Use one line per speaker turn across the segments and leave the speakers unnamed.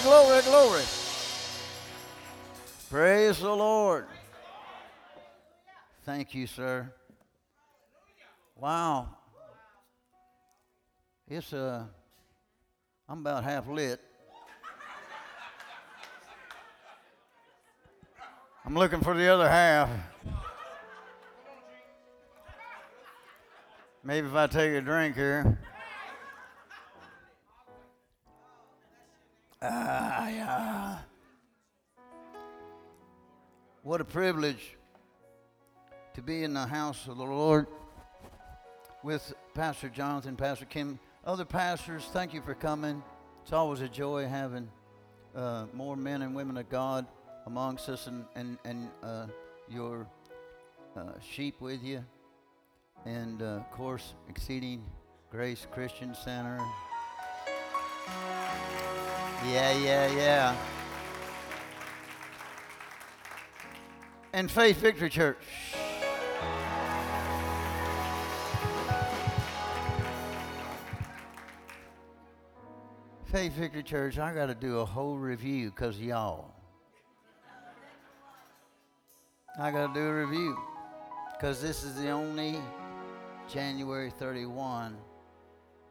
glory, glory, glory. Praise the Lord. Thank you, sir. Wow. It's uh I'm about half lit. I'm looking for the other half. Maybe if I take a drink here. Ah, yeah. What a privilege to be in the house of the Lord with Pastor Jonathan, Pastor Kim, other pastors. Thank you for coming. It's always a joy having uh, more men and women of God amongst us and, and, and uh, your uh, sheep with you. And uh, of course, Exceeding Grace Christian Center. Yeah, yeah, yeah. And Faith Victory Church. Faith Victory Church, I got to do a whole review because y'all. I got to do a review because this is the only January 31,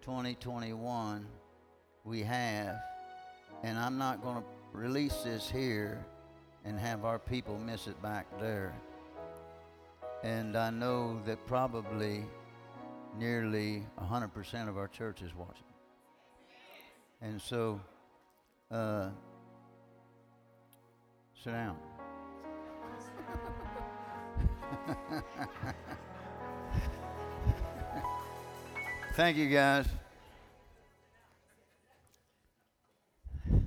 2021 we have. And I'm not going to release this here and have our people miss it back there. And I know that probably nearly 100% of our church is watching. And so, uh, sit down. Thank you, guys.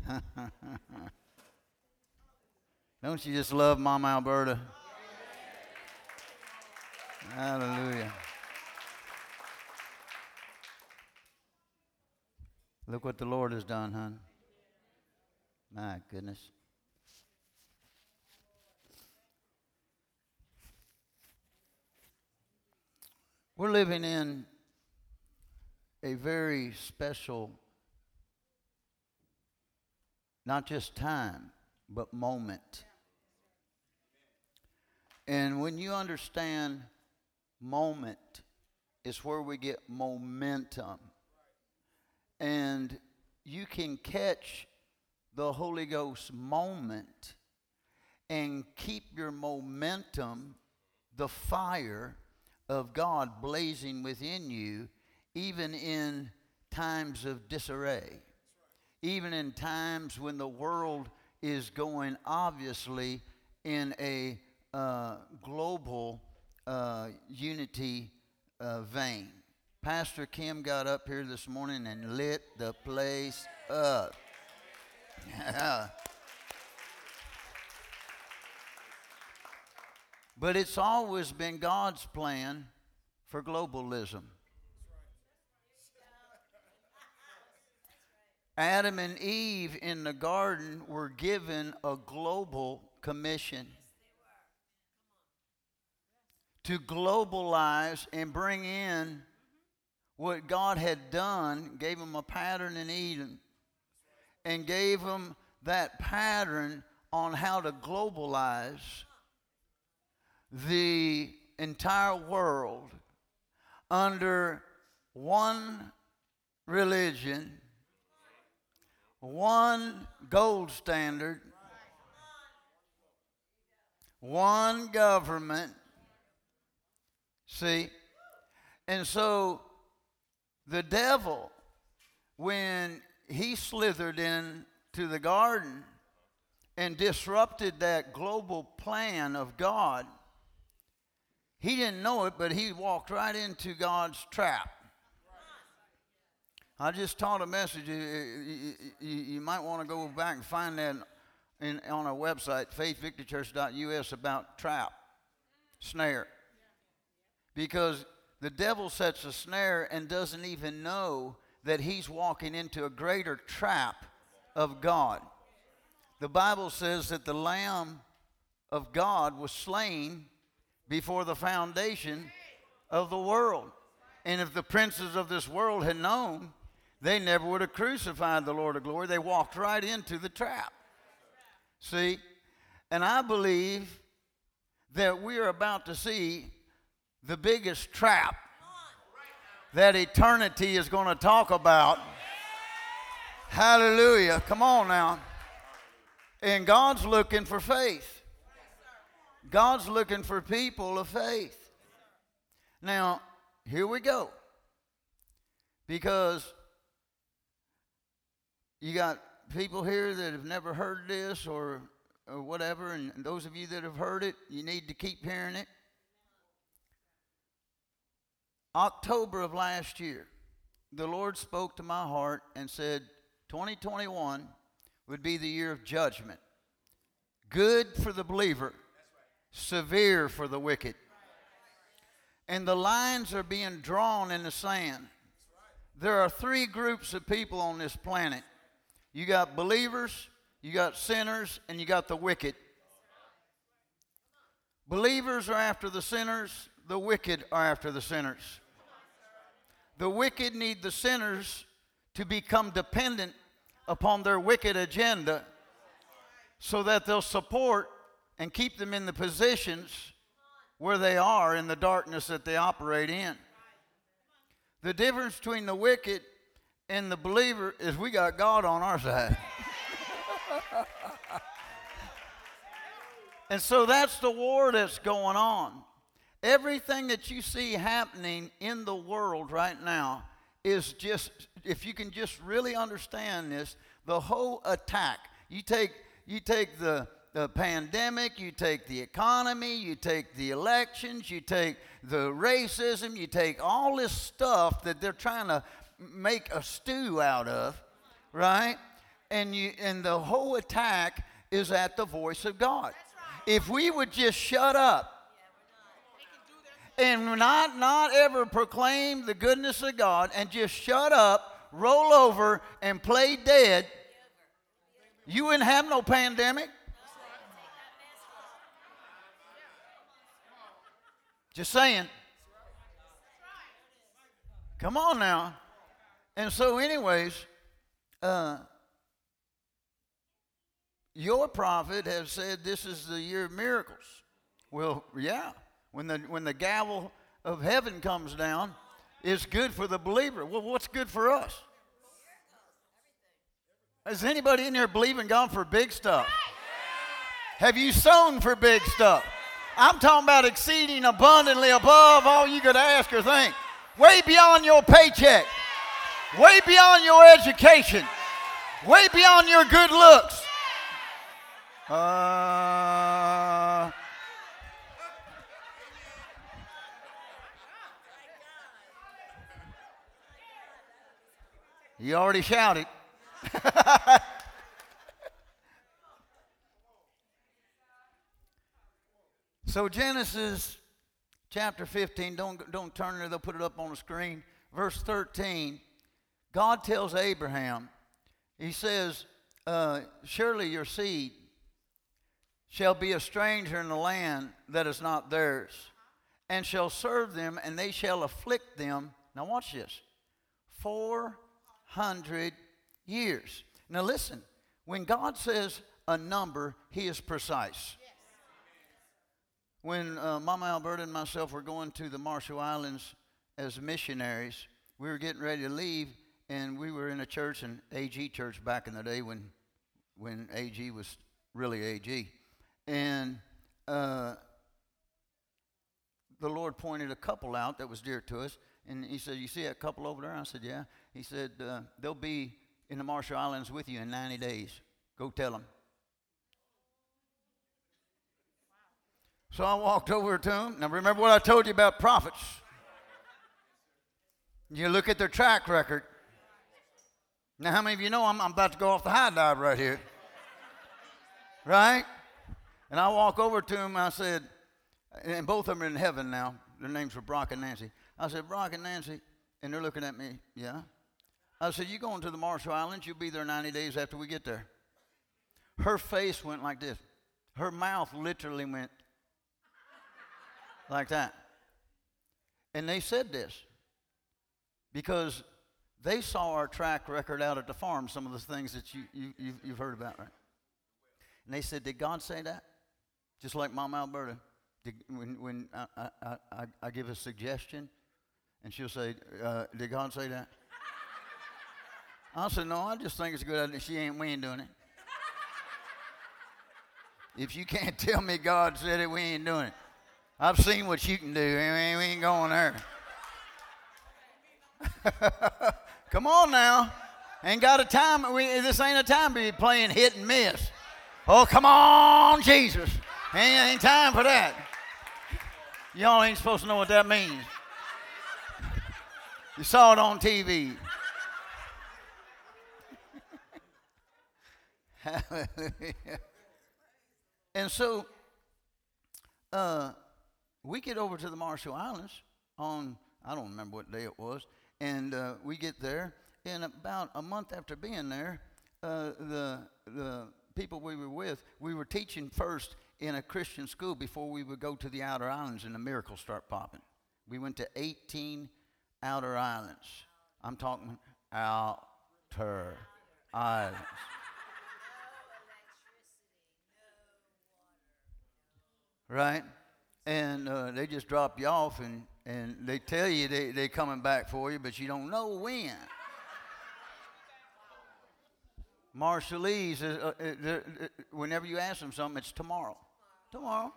Don't you just love Mama Alberta? Hallelujah. Look what the Lord has done, hon. My goodness. We're living in a very special, not just time, but moment. And when you understand moment, it's where we get momentum. And you can catch the Holy Ghost moment and keep your momentum, the fire of God blazing within you, even in times of disarray, even in times when the world is going obviously in a uh, global uh, unity uh, vein. Pastor Kim got up here this morning and lit the place up. but it's always been God's plan for globalism. Adam and Eve in the garden were given a global commission to globalize and bring in what God had done, gave them a pattern in Eden, and gave them that pattern on how to globalize the entire world under one religion, one gold standard, one government. See? And so the devil, when he slithered into the garden and disrupted that global plan of God, he didn't know it, but he walked right into God's trap. I just taught a message. You, you, you might want to go back and find that in, on our website, faithvictorychurch.us, about trap, snare. Because the devil sets a snare and doesn't even know that he's walking into a greater trap of God. The Bible says that the Lamb of God was slain before the foundation of the world. And if the princes of this world had known they never would have crucified the Lord of glory. They walked right into the trap. See? And I believe that we are about to see the biggest trap that eternity is going to talk about. Hallelujah. Come on now. And God's looking for faith. God's looking for people of faith. Now, here we go. Because you got people here that have never heard this or, or whatever, and those of you that have heard it, you need to keep hearing it. October of last year, the Lord spoke to my heart and said, 2021 would be the year of judgment. Good for the believer, severe for the wicked. And the lines are being drawn in the sand. There are three groups of people on this planet you got believers, you got sinners, and you got the wicked. Believers are after the sinners, the wicked are after the sinners. The wicked need the sinners to become dependent upon their wicked agenda so that they'll support and keep them in the positions where they are in the darkness that they operate in. The difference between the wicked and the believer is we got God on our side. and so that's the war that's going on. Everything that you see happening in the world right now is just, if you can just really understand this, the whole attack. You take, you take the, the pandemic, you take the economy, you take the elections, you take the racism, you take all this stuff that they're trying to make a stew out of, right? And you and the whole attack is at the voice of God. If we would just shut up and not not ever proclaim the goodness of God and just shut up, roll over and play dead, you wouldn't have no pandemic. Just saying. Come on now. And so, anyways, uh, your prophet has said this is the year of miracles. Well, yeah. When the when the gavel of heaven comes down, it's good for the believer. Well, what's good for us? Is anybody in here believing God for big stuff? Have you sown for big stuff? I'm talking about exceeding abundantly above all you could ask or think, way beyond your paycheck way beyond your education, way beyond your good looks. Uh, you already shouted. so Genesis chapter 15, don't, don't turn it, they'll put it up on the screen. Verse 13 God tells Abraham, He says, uh, Surely your seed shall be a stranger in the land that is not theirs, and shall serve them, and they shall afflict them. Now, watch this 400 years. Now, listen, when God says a number, He is precise. When uh, Mama Alberta and myself were going to the Marshall Islands as missionaries, we were getting ready to leave and we were in a church, an AG church back in the day when, when AG was really AG. And uh, the Lord pointed a couple out that was dear to us. And he said, You see that couple over there? I said, Yeah. He said, uh, They'll be in the Marshall Islands with you in 90 days. Go tell them. So I walked over to him. Now, remember what I told you about prophets. You look at their track record. Now, how many of you know I'm, I'm about to go off the high dive right here? right? And I walk over to him. I said, and both of them are in heaven now. Their names were Brock and Nancy. I said, Brock and Nancy, and they're looking at me. Yeah. I said, you going to the Marshall Islands? You'll be there 90 days after we get there. Her face went like this. Her mouth literally went like that. And they said this because they saw our track record out at the farm, some of the things that you, you, you've, you've heard about, right? And they said, Did God say that? Just like Mama Alberta. Did, when when I, I, I, I give a suggestion, and she'll say, uh, Did God say that? I said, No, I just think it's a good idea. She ain't, we ain't doing it. If you can't tell me God said it, we ain't doing it. I've seen what you can do. and We ain't going there. Come on now. Ain't got a time. We, this ain't a time to be playing hit and miss. Oh, come on, Jesus. Ain't, ain't time for that. Y'all ain't supposed to know what that means. You saw it on TV. Hallelujah. And so uh, we get over to the Marshall Islands on, I don't remember what day it was, and uh, we get there, and about a month after being there, uh, the, the people we were with, we were teaching first in a Christian school before we would go to the outer islands and the miracles start popping. We went to 18 outer islands. I'm talking outer islands. right? And uh, they just drop you off and, and they tell you they, they're coming back for you, but you don't know when. Marshallese, uh, uh, uh, whenever you ask them something, it's tomorrow. Tomorrow.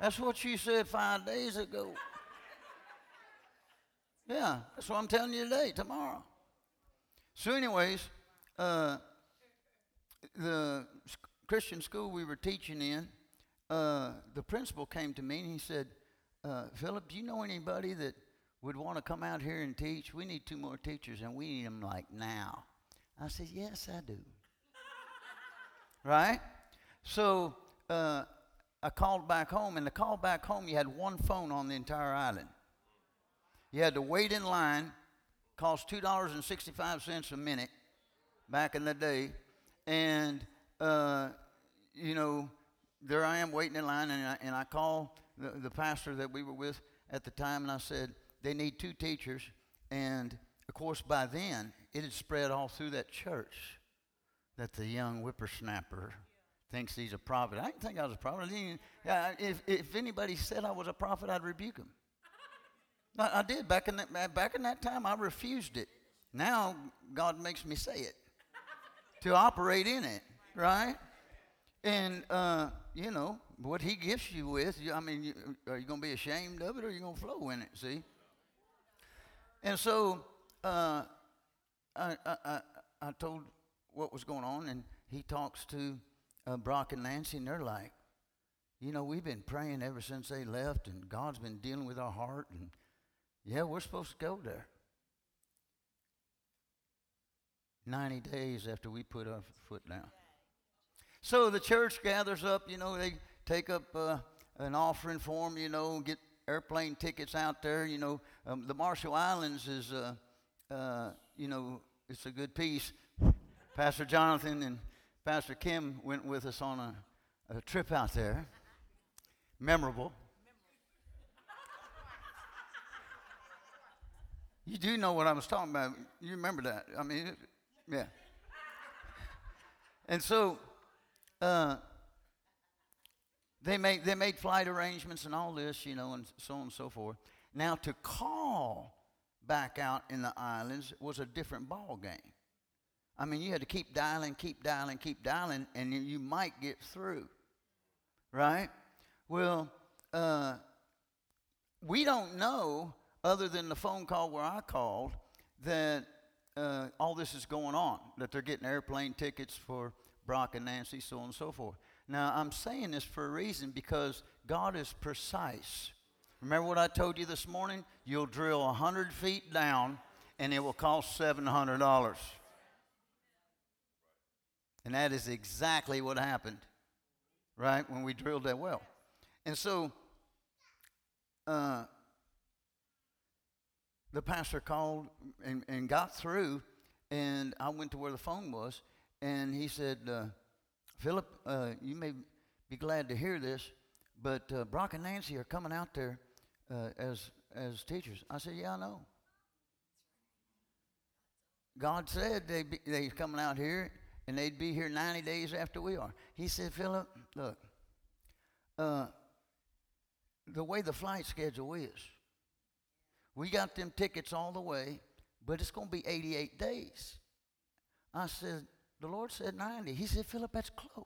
That's what you said five days ago. Yeah, that's what I'm telling you today, tomorrow. So, anyways, uh, the Christian school we were teaching in, uh, the principal came to me and he said, uh, Philip, do you know anybody that would want to come out here and teach? We need two more teachers and we need them like now. I said, Yes, I do. right? So uh, I called back home, and the call back home, you had one phone on the entire island. You had to wait in line, cost $2.65 a minute back in the day, and, uh, you know, there I am waiting in line, and I, and I call the, the pastor that we were with at the time, and I said, they need two teachers. And of course, by then, it had spread all through that church that the young whippersnapper thinks he's a prophet. I didn't think I was a prophet. Even, if, if anybody said I was a prophet, I'd rebuke him. I, I did. Back in, that, back in that time, I refused it. Now, God makes me say it to operate in it, right? And, uh, you know, what he gifts you with, I mean, are you going to be ashamed of it or are you going to flow in it, see? And so uh, I, I, I told what was going on, and he talks to uh, Brock and Nancy, and they're like, you know, we've been praying ever since they left, and God's been dealing with our heart, and yeah, we're supposed to go there. 90 days after we put our foot down. So the church gathers up, you know, they take up uh, an offering for them, you know, get airplane tickets out there. You know, um, the Marshall Islands is, uh, uh, you know, it's a good piece. Pastor Jonathan and Pastor Kim went with us on a, a trip out there. Memorable. You do know what I was talking about. You remember that. I mean, yeah. And so uh, they, made, they made flight arrangements and all this, you know, and so on and so forth. Now, to call back out in the islands was a different ball game. I mean, you had to keep dialing, keep dialing, keep dialing, and you might get through, right? Well, uh, we don't know, other than the phone call where I called, that uh, all this is going on, that they're getting airplane tickets for Brock and Nancy, so on and so forth. Now, I'm saying this for a reason because God is precise. Remember what I told you this morning? You'll drill 100 feet down and it will cost $700. And that is exactly what happened, right, when we drilled that well. And so, uh, the pastor called and, and got through, and I went to where the phone was, and he said, uh, Philip, uh, you may be glad to hear this, but uh, Brock and Nancy are coming out there uh, as, as teachers. I said, Yeah, I know. God said they be, they coming out here and they'd be here 90 days after we are. He said, Philip, look, uh, the way the flight schedule is, we got them tickets all the way, but it's going to be 88 days. I said, the Lord said 90. He said, Philip, that's close.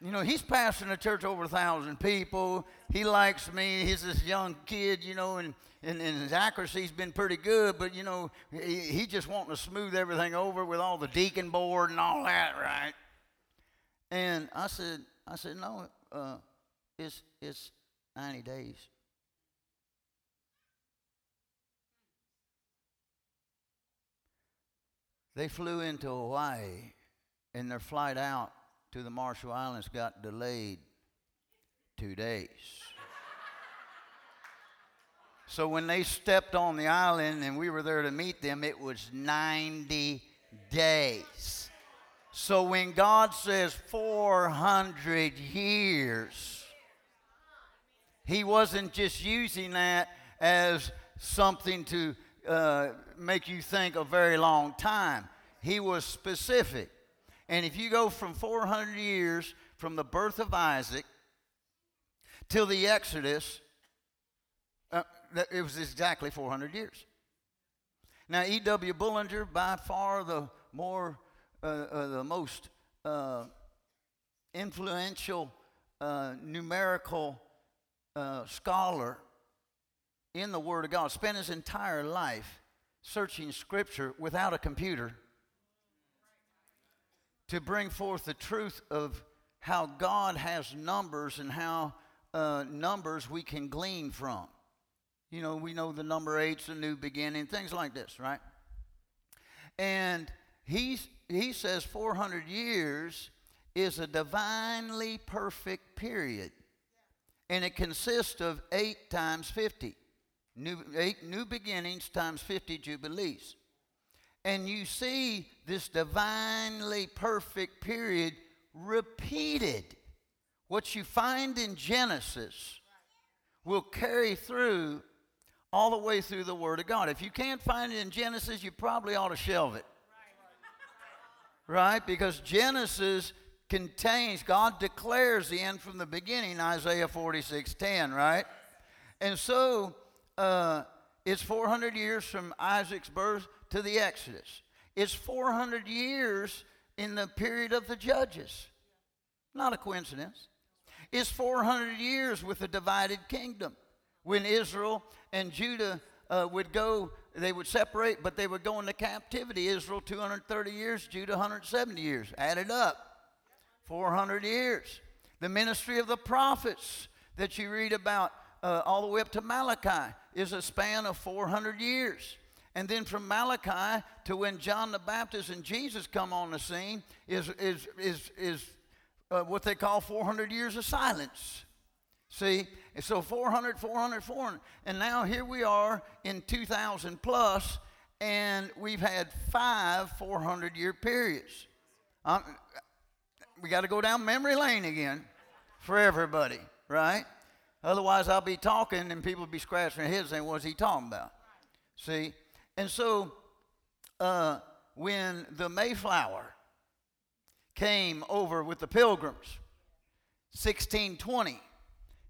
You know, he's pastoring a church over a thousand people. He likes me. He's this young kid, you know, and, and, and his accuracy's been pretty good, but, you know, he, he just wanting to smooth everything over with all the deacon board and all that, right? And I said, I said, no, uh, it's, it's 90 days. They flew into Hawaii, and their flight out to the Marshall Islands got delayed two days. so when they stepped on the island and we were there to meet them, it was 90 days. So when God says 400 years, He wasn't just using that as something to uh, make you think a very long time. He was specific. And if you go from 400 years from the birth of Isaac till the Exodus, uh, it was exactly 400 years. Now, E.W. Bullinger, by far the more, uh, uh, the most uh, influential uh, numerical scholar in the Word of God, spent his entire life searching Scripture without a computer to bring forth the truth of how God has numbers and how uh, numbers we can glean from. You know, we know the number eight's a new beginning, things like this, right? And he's, he says 400 years is a divinely perfect period. And it consists of 8 times 50. New, eight new beginnings times 50 jubilees and you see this divinely perfect period repeated. What you find in Genesis will carry through all the way through the Word of God. If you can't find it in Genesis, you probably ought to shelve it. Right? Because Genesis contains, God declares the end from the beginning, Isaiah 46 10, right? And so, uh, it's 400 years from Isaac's birth to the Exodus. It's 400 years in the period of the judges. Not a coincidence. It's 400 years with the divided kingdom. When Israel and Judah uh, would go, they would separate, but they would go into captivity. Israel 230 years, Judah 170 years. Added up. 400 years. The ministry of the prophets that you read about uh, all the way up to Malachi is a span of 400 years. And then from Malachi to when John the Baptist and Jesus come on the scene is, is, is, is uh, what they call 400 years of silence. See, so 400, 400, 400. And now here we are in 2000 plus, and we've had five 400 year periods. Um, we got to go down memory lane again for everybody, right? Otherwise, I'll be talking and people will be scratching their heads saying, What's he talking about? See? And so, uh, when the Mayflower came over with the pilgrims, 1620,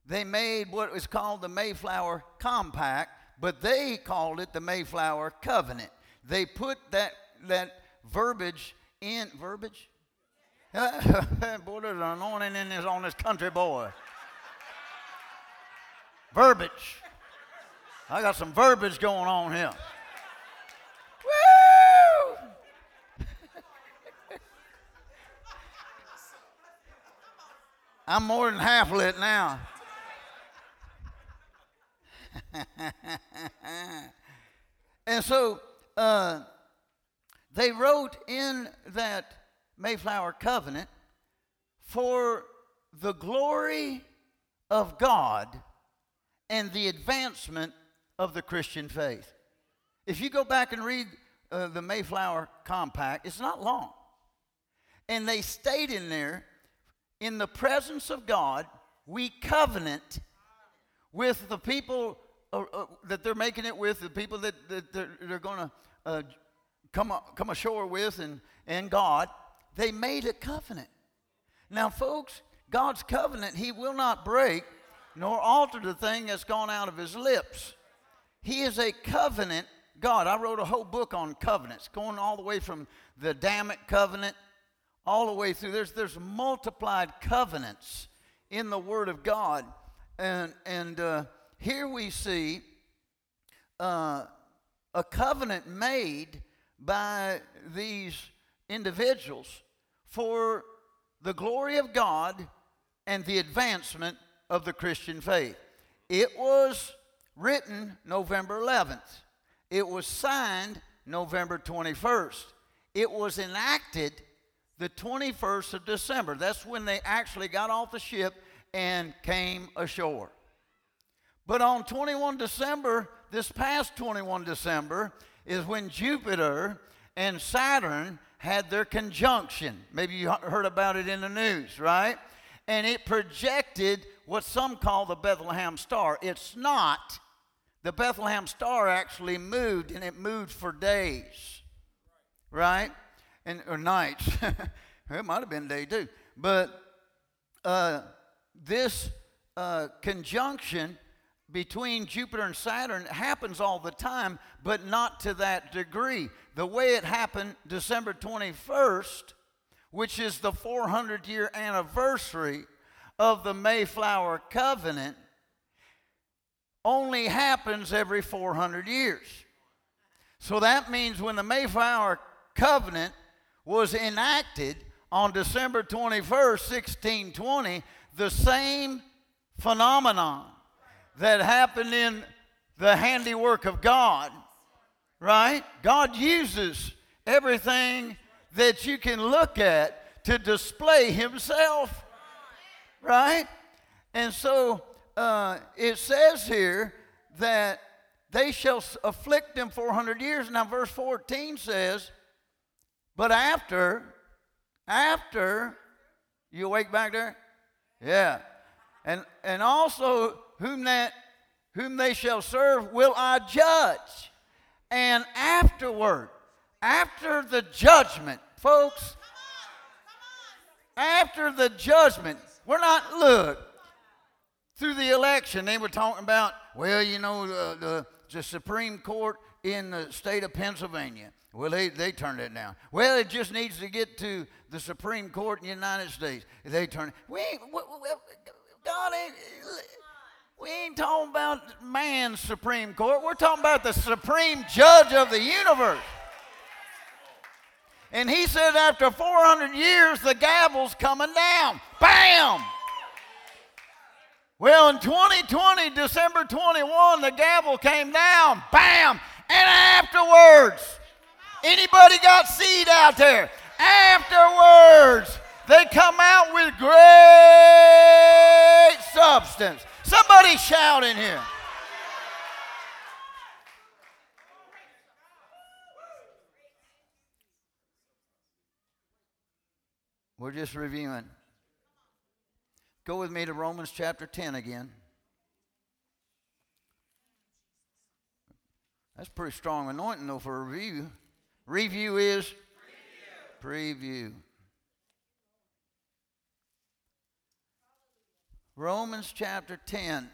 they made what was called the Mayflower Compact, but they called it the Mayflower Covenant. They put that, that verbiage in, verbiage? boy, there's an anointing in this, on this country boy verbiage. I got some verbiage going on here. Woo! I'm more than half lit now. and so uh, they wrote in that Mayflower covenant for the glory of God and the advancement of the Christian faith. If you go back and read uh, the Mayflower Compact, it's not long. And they stayed in there in the presence of God. We covenant with the people uh, uh, that they're making it with, the people that, that they're, they're going to uh, come, come ashore with, and, and God, they made a covenant. Now, folks, God's covenant, He will not break nor alter the thing that's gone out of His lips. He is a covenant God. I wrote a whole book on covenants, going all the way from the Adamic covenant all the way through. There's, there's multiplied covenants in the Word of God. And, and uh, here we see uh, a covenant made by these individuals for the glory of God and the advancement of the Christian faith. It was written November 11th. It was signed November 21st. It was enacted the 21st of December. That's when they actually got off the ship and came ashore. But on 21 December, this past 21 December, is when Jupiter and Saturn had their conjunction. Maybe you heard about it in the news, right? And it projected what some call the Bethlehem star. It's not. The Bethlehem star actually moved, and it moved for days, right? And or nights. it might have been day too. But uh, this uh, conjunction between Jupiter and Saturn happens all the time, but not to that degree. The way it happened December 21st, which is the 400 year anniversary of the Mayflower Covenant, only happens every 400 years. So that means when the Mayflower Covenant was enacted on December 21st, 1620, the same phenomenon that happened in the handiwork of God, right? God uses everything that you can look at to display Himself, right? And so uh, it says here that they shall afflict them 400 years. Now, verse 14 says, But after, after, you awake back there? Yeah. And, and also, whom that whom they shall serve will I judge. And afterward, after the judgment, folks, after the judgment, we're not, look, through the election, they were talking about, well, you know, the, the, Supreme Court in the state of Pennsylvania. Well, they, they turned it down. Well, it just needs to get to the Supreme Court in the United States. They turned it. We, we, we God ain't. We ain't talking about man's Supreme Court. We're talking about the supreme judge of the universe. And he said, after 400 years, the gavel's coming down. Bam! Well, in 2020, December 21, the gavel came down. Bam! And afterwards, anybody got seed out there? Afterwards, they come out with great substance. Somebody shout in here. We're just reviewing. Go with me to Romans chapter 10 again. That's pretty strong anointing, though, for a review. Review is preview. preview. Romans chapter 10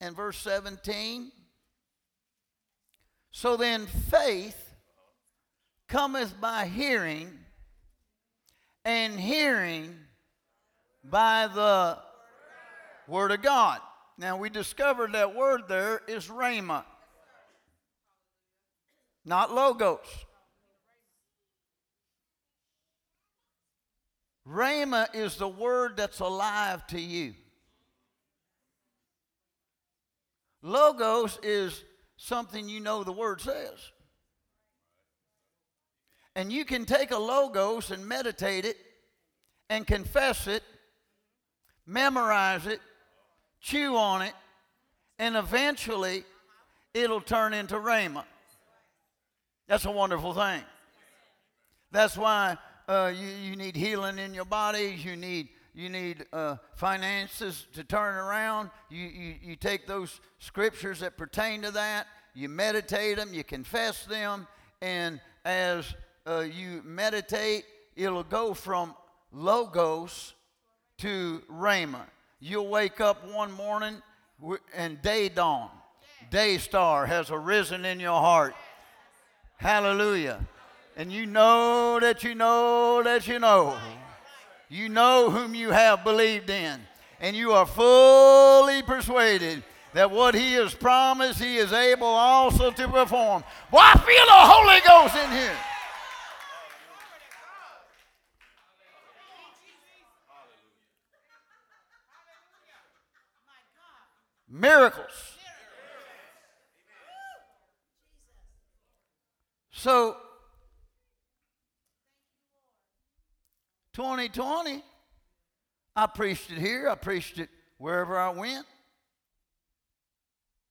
and verse 17. So then faith cometh by hearing, and hearing by the Word of God. Now we discovered that word there is rhema, not logos. Rhema is the word that's alive to you. Logos is something you know the word says. And you can take a logos and meditate it and confess it, memorize it, chew on it, and eventually it'll turn into rhema. That's a wonderful thing. That's why uh, you, you need healing in your bodies. You need, you need uh, finances to turn around, you, you, you take those scriptures that pertain to that, you meditate them, you confess them, and as uh, you meditate, it'll go from logos to rhema. You'll wake up one morning and day dawn, day star has arisen in your heart. Hallelujah. And you know that you know that you know. You know whom you have believed in. And you are fully persuaded that what he has promised, he is able also to perform. I feel the Holy Ghost in here. Miracles. So, 2020, I preached it here, I preached it wherever I went.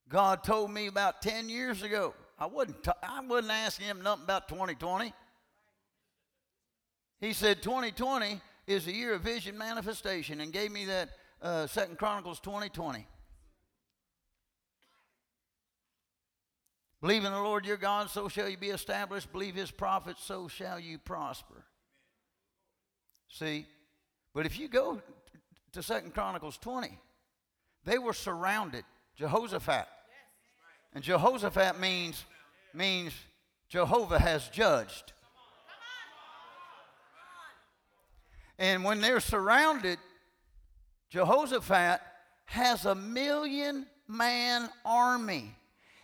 God told me about 10 years ago. I wasn't, t- I wasn't asking him nothing about 2020. He said 2020 is a year of vision manifestation and gave me that uh, Second Chronicles 2020. Believe in the Lord your God, so shall you be established. Believe his prophets, so shall you prosper. See? But if you go to Second Chronicles 20, they were surrounded. Jehoshaphat and Jehoshaphat means, means Jehovah has judged. And when they're surrounded, Jehoshaphat has a million man army.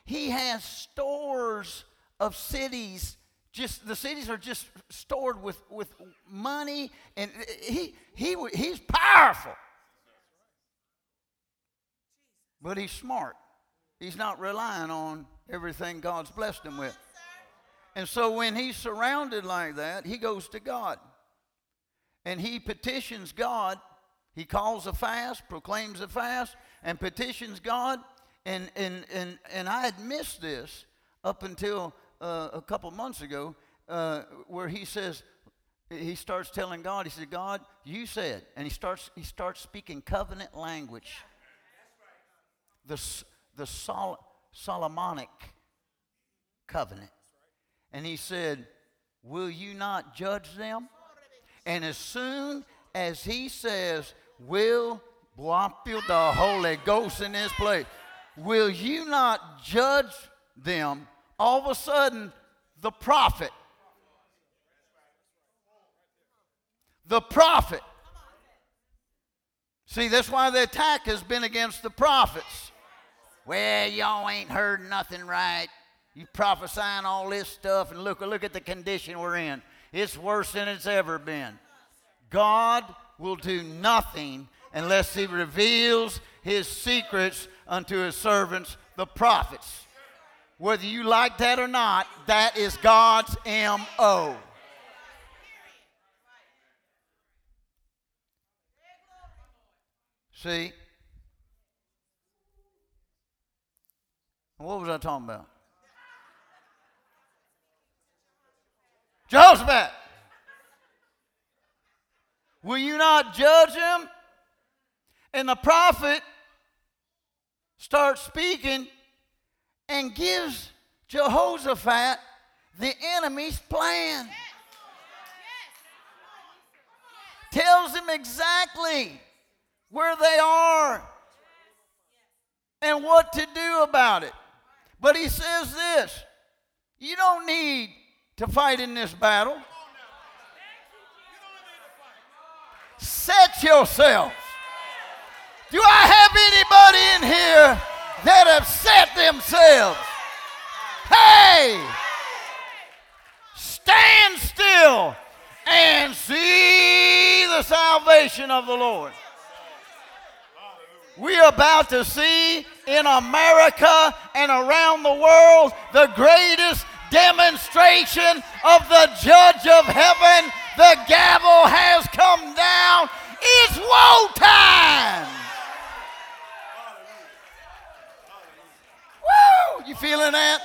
He has stores of cities. Just the cities are just stored with, with money, and he, he, he's powerful. But he's smart. He's not relying on everything God's blessed him with. And so when he's surrounded like that, he goes to God. And he petitions God. He calls a fast, proclaims a fast, and petitions God. And, and, and, and I had missed this up until uh, a couple months ago, uh, where he says, he starts telling God, he said, God, you said, and he starts, he starts speaking covenant language. The, the Sol- Solomonic covenant. And he said, Will you not judge them? And as soon as he says, Will, boy, I feel the Holy Ghost in this place. Will you not judge them? All of a sudden, the prophet, the prophet. See, that's why the attack has been against the prophets. Well, y'all ain't heard nothing right. You prophesying all this stuff, and look, look at the condition we're in. It's worse than it's ever been. God will do nothing unless He reveals His secrets unto His servants, the prophets. Whether you like that or not, that is God's M.O. See? What was I talking about? Jehoshaphat. Will you not judge him? And the prophet starts speaking and gives Jehoshaphat the enemy's plan. Tells him exactly where they are and what to do about it. But he says this you don't need to fight in this battle. Set yourselves. Do I have anybody in here that have set themselves? Hey! Stand still and see the salvation of the Lord. We're about to see in America and around the world the greatest demonstration of the judge of heaven. The gavel has come down. It's woe time. Woo! You feeling that?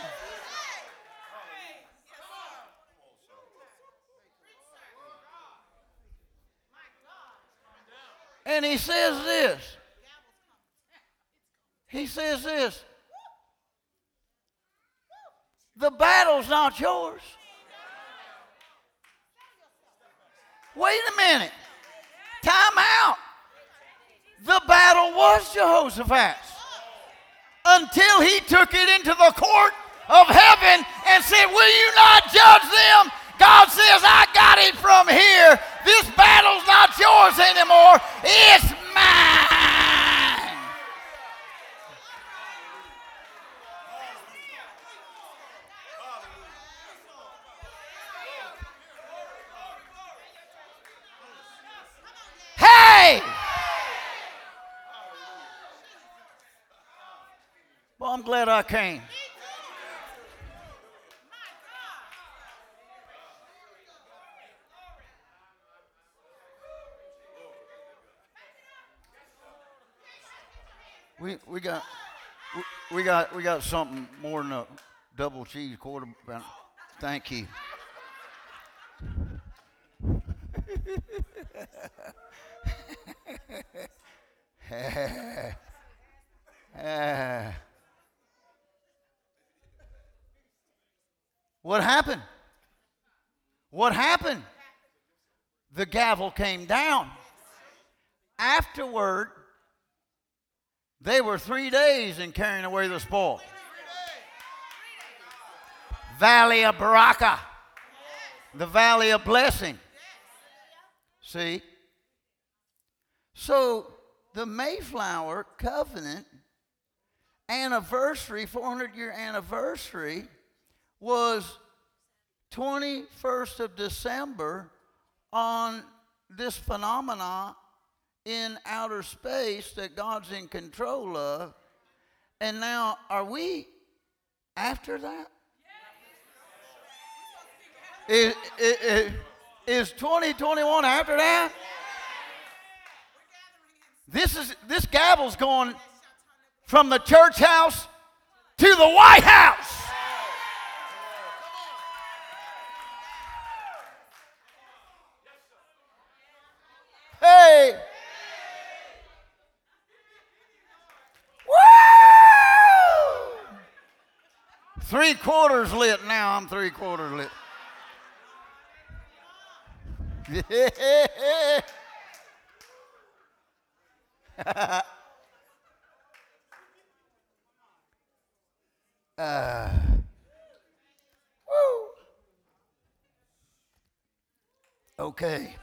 And he says this. He says this. The battle's not yours. Wait a minute. Time out. The battle was Jehoshaphat's until he took it into the court of heaven and said, Will you not judge them? God says, I got it from here. This battle's not yours anymore, it's mine. Hey! Well, I'm glad I came. We, we got we, got we got something more than a double cheese quarter. Thank you. what happened? What happened? The gavel came down. Afterward, they were three days in carrying away the spoil. Valley of Berachah, the valley of blessing. See? So the Mayflower covenant anniversary, 400 year anniversary, was 21st of December on this phenomena in outer space that God's in control of. And now, are we after that? Is, is, is 2021 after that? This is this gavel's going from the church house to the White House. Hey. Woo! Three quarters lit now. I'm three quarters lit. uh, woo. Okay.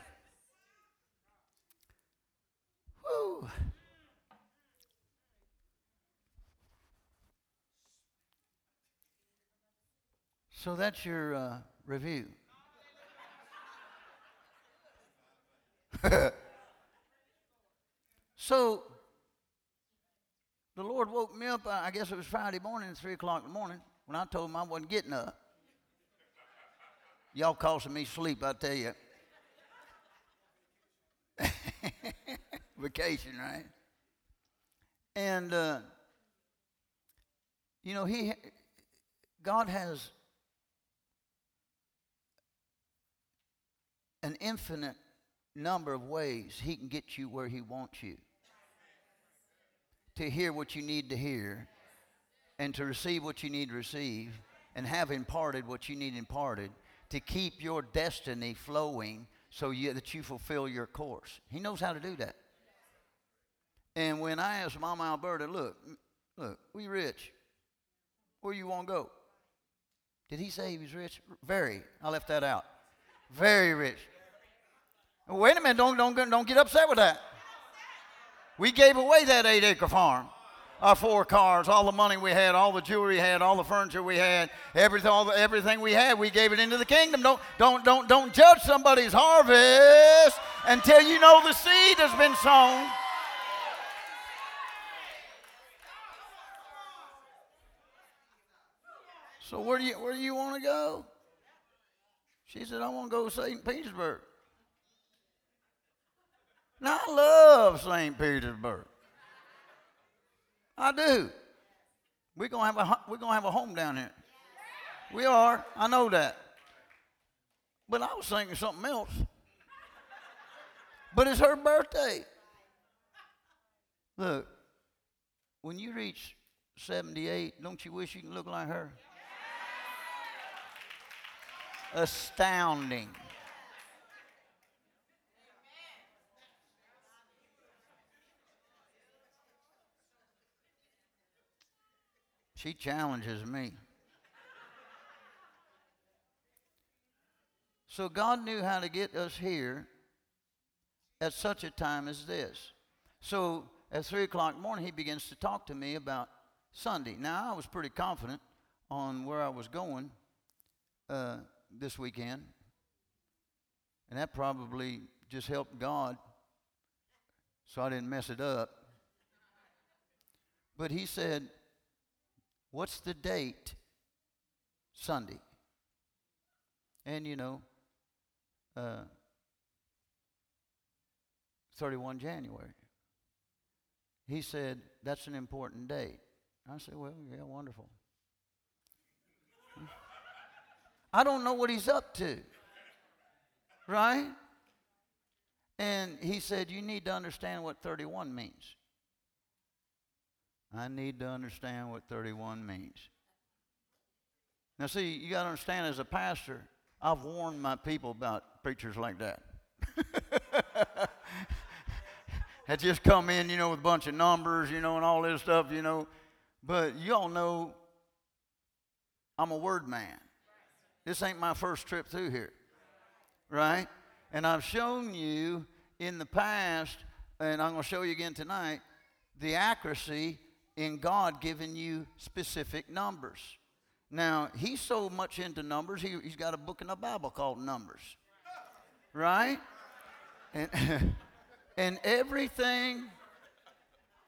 Woo. So that's your uh, review. so the Lord woke me up, I guess it was Friday morning, 3 o'clock in the morning, when I told him I wasn't getting up. Y'all causing me sleep, I tell you. Vacation, right? And, uh, you know, he, God has an infinite number of ways he can get you where he wants you to hear what you need to hear and to receive what you need to receive and have imparted what you need imparted to keep your destiny flowing so you, that you fulfill your course. He knows how to do that. And when I asked Mama Alberta, look, look, we rich. Where you want to go? Did he say he was rich? Very. I left that out. Very rich. Wait a minute, don't, don't, don't get upset with that. We gave away that eight acre farm, our four cars, all the money we had, all the jewelry we had, all the furniture we had, everything, all the, everything we had, we gave it into the kingdom. Don't, don't, don't, don't judge somebody's harvest until you know the seed has been sown. So where do you where do you want to go? She said, I want to go to St. Petersburg. Now, I love St. Petersburg. I do. We're going to have a, we're gonna have a home down here. We are. I know that. But I was thinking something else. But it's her birthday. Look, when you reach 78, don't you wish you can look like her? Astounding. She challenges me. So God knew how to get us here at such a time as this. So at 3 o'clock morning, he begins to talk to me about Sunday. Now, I was pretty confident on where I was going uh, this weekend, and that probably just helped God so I didn't mess it up. But he said, What's the date? Sunday. And you know, uh, 31 January. He said, That's an important date. I said, Well, yeah, wonderful. I don't know what he's up to. Right? And he said, You need to understand what 31 means. I need to understand what 31 means. Now, see, you got to understand as a pastor, I've warned my people about preachers like that. that just come in, you know, with a bunch of numbers, you know, and all this stuff, you know. But y'all know I'm a word man. This ain't my first trip through here, right? And I've shown you in the past, and I'm going to show you again tonight, the accuracy in God giving you specific numbers. Now, he's so much into numbers, he, he's got a book in the Bible called Numbers, right? And, and everything,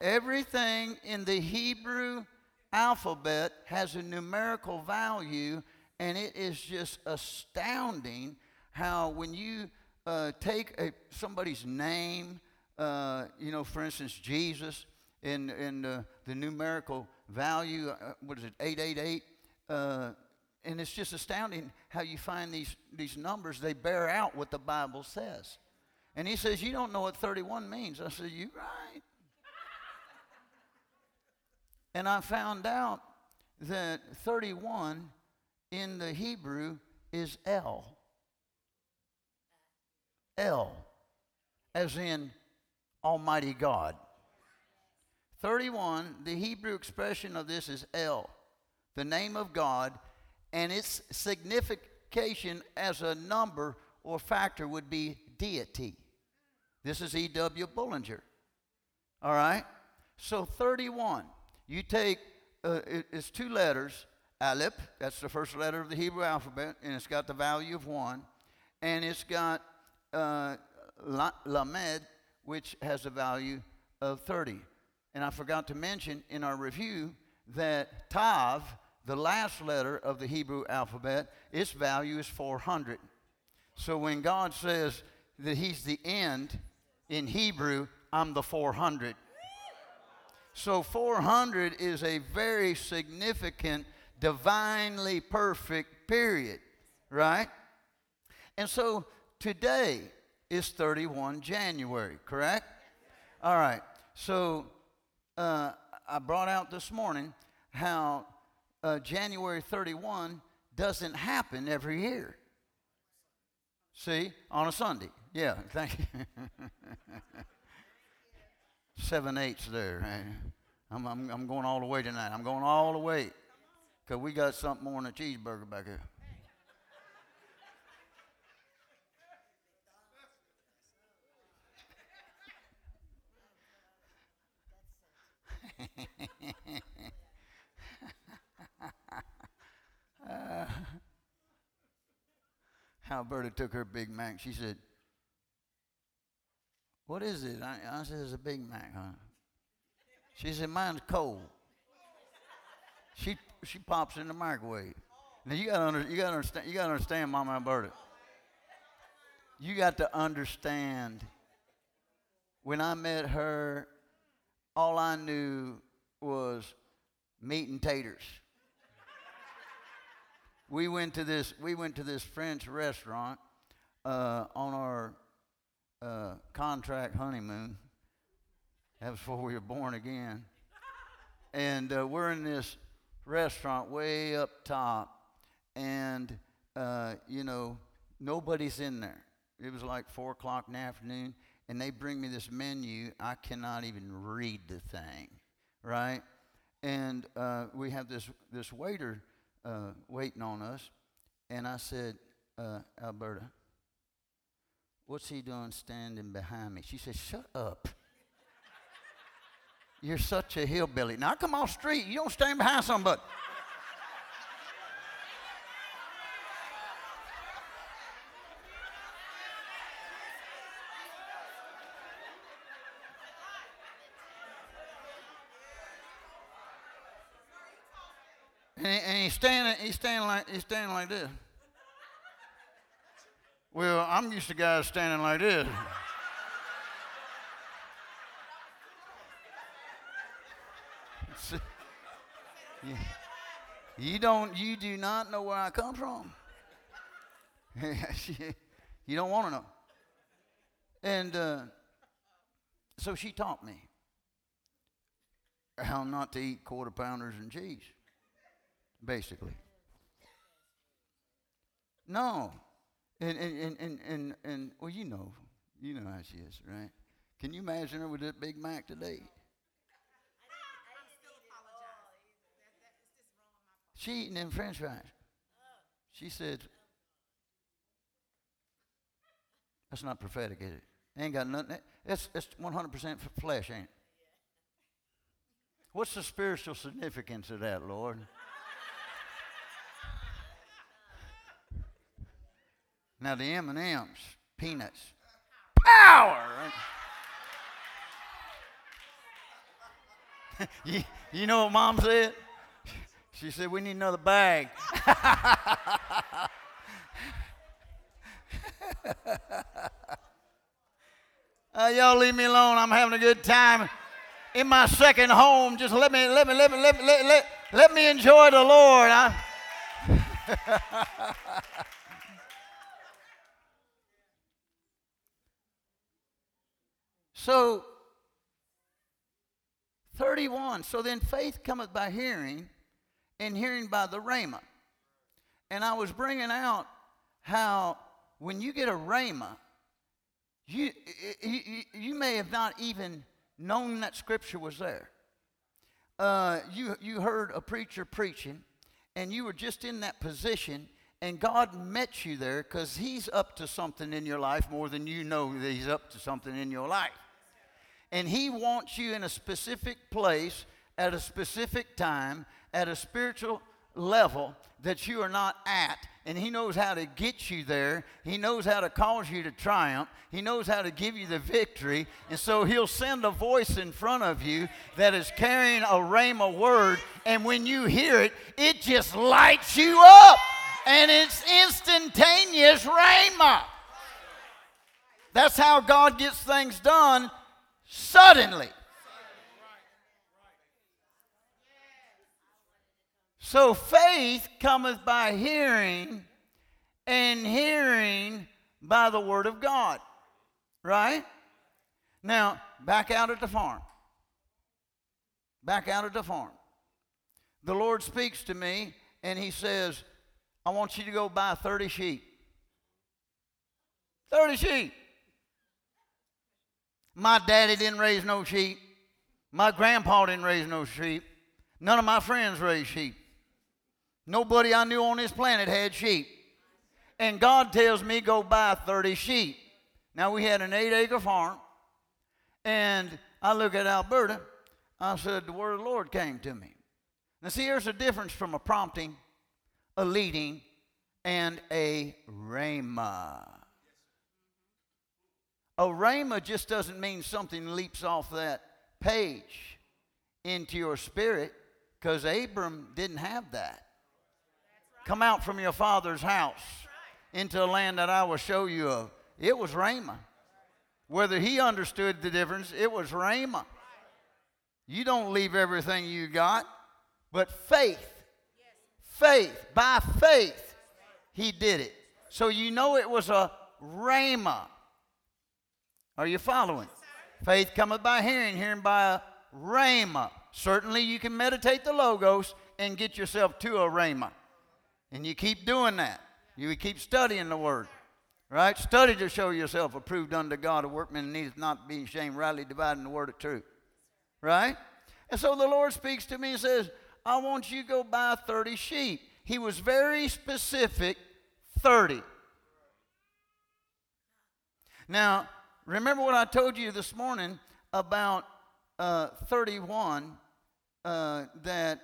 everything in the Hebrew alphabet has a numerical value, and it is just astounding how when you uh, take a, somebody's name, uh, you know, for instance, Jesus, in, in uh, the numerical value, uh, what is it, 888? Uh, and it's just astounding how you find these, these numbers, they bear out what the Bible says. And he says, You don't know what 31 means. I said, You right. and I found out that 31 in the Hebrew is El. El, as in Almighty God. 31, the Hebrew expression of this is El, the name of God, and its signification as a number or factor would be deity. This is E.W. Bullinger. All right? So 31, you take, uh, it, it's two letters, Aleph, that's the first letter of the Hebrew alphabet, and it's got the value of one, and it's got uh, Lamed, which has a value of 30. And I forgot to mention in our review that Tav, the last letter of the Hebrew alphabet, its value is 400. So when God says that He's the end in Hebrew, I'm the 400. So 400 is a very significant, divinely perfect period, right? And so today is 31 January, correct? All right. So uh, I brought out this morning how uh, January 31 doesn't happen every year. See, on a Sunday. Yeah, thank you. Seven eighths there. I'm, I'm, I'm going all the way tonight. I'm going all the way because we got something more than a cheeseburger back here. uh, Alberta took her Big Mac. She said, What is it? I, I said, It's a Big Mac, huh? She said, Mine's cold. She, she pops in the microwave. Now you gotta, under, you gotta understand, you gotta understand, Mama Alberta. You got to understand. When I met her, all I knew was meat and taters. we went to this we went to this French restaurant uh, on our uh, contract honeymoon, That was before we were born again. And uh, we're in this restaurant way up top, and uh, you know nobody's in there. It was like four o'clock in the afternoon, and they bring me this menu. I cannot even read the thing, right? And uh, we have this this waiter uh, waiting on us, and I said, uh, Alberta, what's he doing standing behind me? She said, Shut up. You're such a hillbilly. Now come off street. You don't stand behind somebody. And, and he's standing, he's standing like he's standing like this. Well, I'm used to guys standing like this. you don't you do not know where I come from. you don't want to know. And uh, so she taught me how not to eat quarter pounders and cheese, basically. No. And, and, and, and, and, and, well, you know, you know how she is, right? Can you imagine her with that Big Mac today? She eating them french fries. She said, that's not prophetic, is it? Ain't got nothing. It's, it's 100% flesh, ain't it? What's the spiritual significance of that, Lord? Now the M and M's, peanuts, power. you, you know what Mom said? She said, We need another bag. uh, y'all leave me alone. I'm having a good time in my second home. Just let me, let me, let me, let me, let, let, let me enjoy the Lord. I... so, 31. So then faith cometh by hearing and hearing by the rhema. And I was bringing out how when you get a rhema, you, you, you may have not even known that scripture was there. Uh, you, you heard a preacher preaching, and you were just in that position, and God met you there because He's up to something in your life more than you know that He's up to something in your life. And He wants you in a specific place at a specific time at a spiritual level that you are not at. And He knows how to get you there. He knows how to cause you to triumph. He knows how to give you the victory. And so He'll send a voice in front of you that is carrying a rhema word. And when you hear it, it just lights you up. And it's instantaneous rhema. That's how God gets things done suddenly. So faith cometh by hearing, and hearing by the word of God. Right? Now, back out at the farm. Back out at the farm. The Lord speaks to me, and He says, I want you to go buy 30 sheep. 30 sheep. My daddy didn't raise no sheep. My grandpa didn't raise no sheep. None of my friends raised sheep. Nobody I knew on this planet had sheep. And God tells me go buy 30 sheep. Now we had an eight acre farm. And I look at Alberta. I said, the word of the Lord came to me. Now see, there's a difference from a prompting, a leading, and a rhema. A rhema just doesn't mean something leaps off that page into your spirit because Abram didn't have that. Come out from your father's house into a land that I will show you of. It was Rhema. Whether he understood the difference, it was Rhema. You don't leave everything you got, but faith. Faith. By faith, he did it. So you know it was a Rhema. Are you following? Faith cometh by hearing, hearing by a rhema. Certainly, you can meditate the Logos and get yourself to a rhema. And you keep doing that. You keep studying the Word. Right? Study to show yourself approved unto God, a workman needs not be ashamed, rightly dividing the word of truth. Right? And so the Lord speaks to me and says, I want you to go buy 30 sheep. He was very specific 30. Now, remember what I told you this morning about uh, 31 uh, that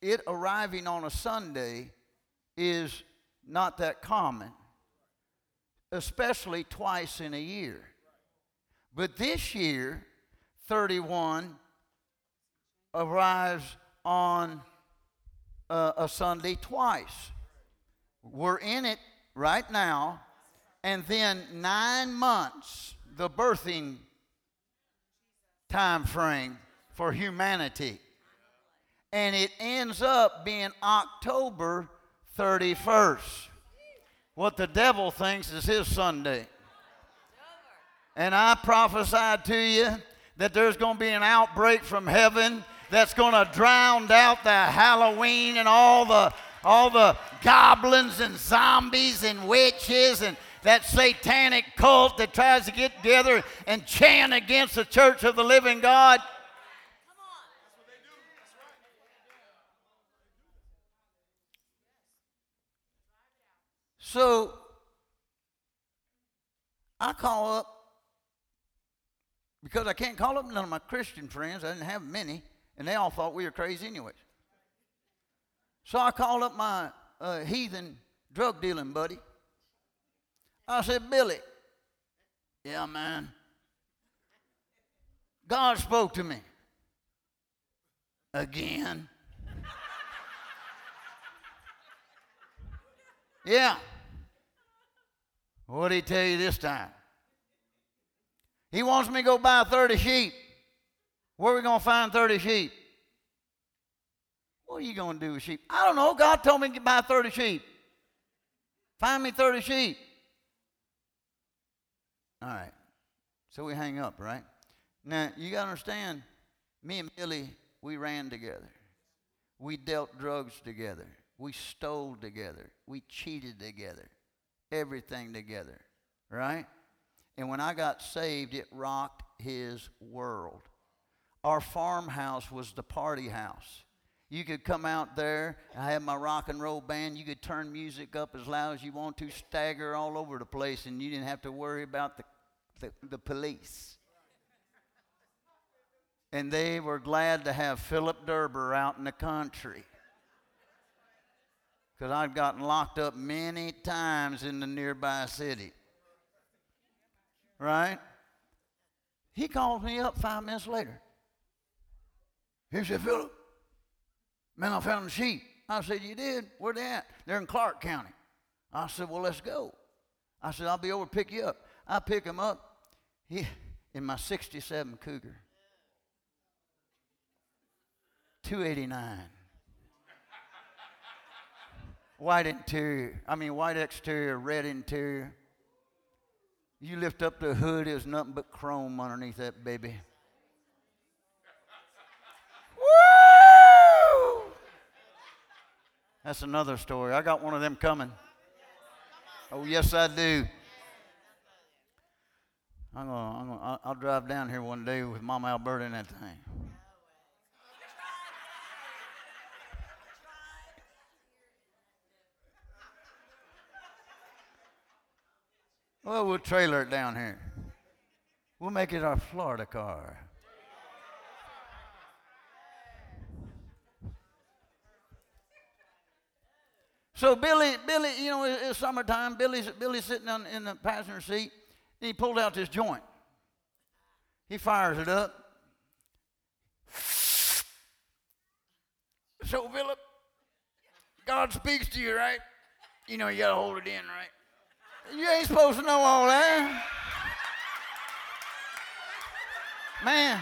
it arriving on a Sunday is not that common, especially twice in a year. But this year, 31 arrives on uh, a Sunday twice. We're in it right now, and then nine months, the birthing time frame for humanity. And it ends up being October 31st. What the devil thinks is his Sunday. And I prophesied to you that there's going to be an outbreak from heaven that's going to drown out the Halloween and all the all the goblins and zombies and witches and that satanic cult that tries to get together and chant against the church of the living God. So I call up because I can't call up none of my Christian friends. I didn't have many, and they all thought we were crazy anyways. So I called up my uh, heathen drug dealing buddy. I said, Billy, yeah, man. God spoke to me again. yeah. What did he tell you this time? He wants me to go buy 30 sheep. Where are we going to find 30 sheep? What are you going to do with sheep? I don't know. God told me to buy 30 sheep. Find me 30 sheep. All right. So we hang up, right? Now, you got to understand, me and Billy, we ran together. We dealt drugs together. We stole together. We cheated together everything together, right? And when I got saved, it rocked his world. Our farmhouse was the party house. You could come out there, I had my rock and roll band. You could turn music up as loud as you want to, stagger all over the place, and you didn't have to worry about the, the, the police. And they were glad to have Philip Derber out in the country because I'd gotten locked up many times in the nearby city. Right? He calls me up five minutes later. He said, Philip, man, I found the sheep. I said, You did? Where they at? They're in Clark County. I said, Well, let's go. I said, I'll be over to pick you up. I pick him up he, in my 67 Cougar. 289 white interior. I mean, white exterior, red interior. You lift up the hood, there's nothing but chrome underneath that baby. Woo! That's another story. I got one of them coming. Oh, yes, I do. I'm gonna, I'm gonna, I'll drive down here one day with Mama Alberta in that thing. Well, we'll trailer it down here. We'll make it our Florida car. So Billy, Billy, you know, it's summertime. Billy's Billy's sitting on, in the passenger seat, and he pulled out this joint. He fires it up. So Philip, God speaks to you, right? You know, you gotta hold it in, right? You ain't supposed to know all that. Man.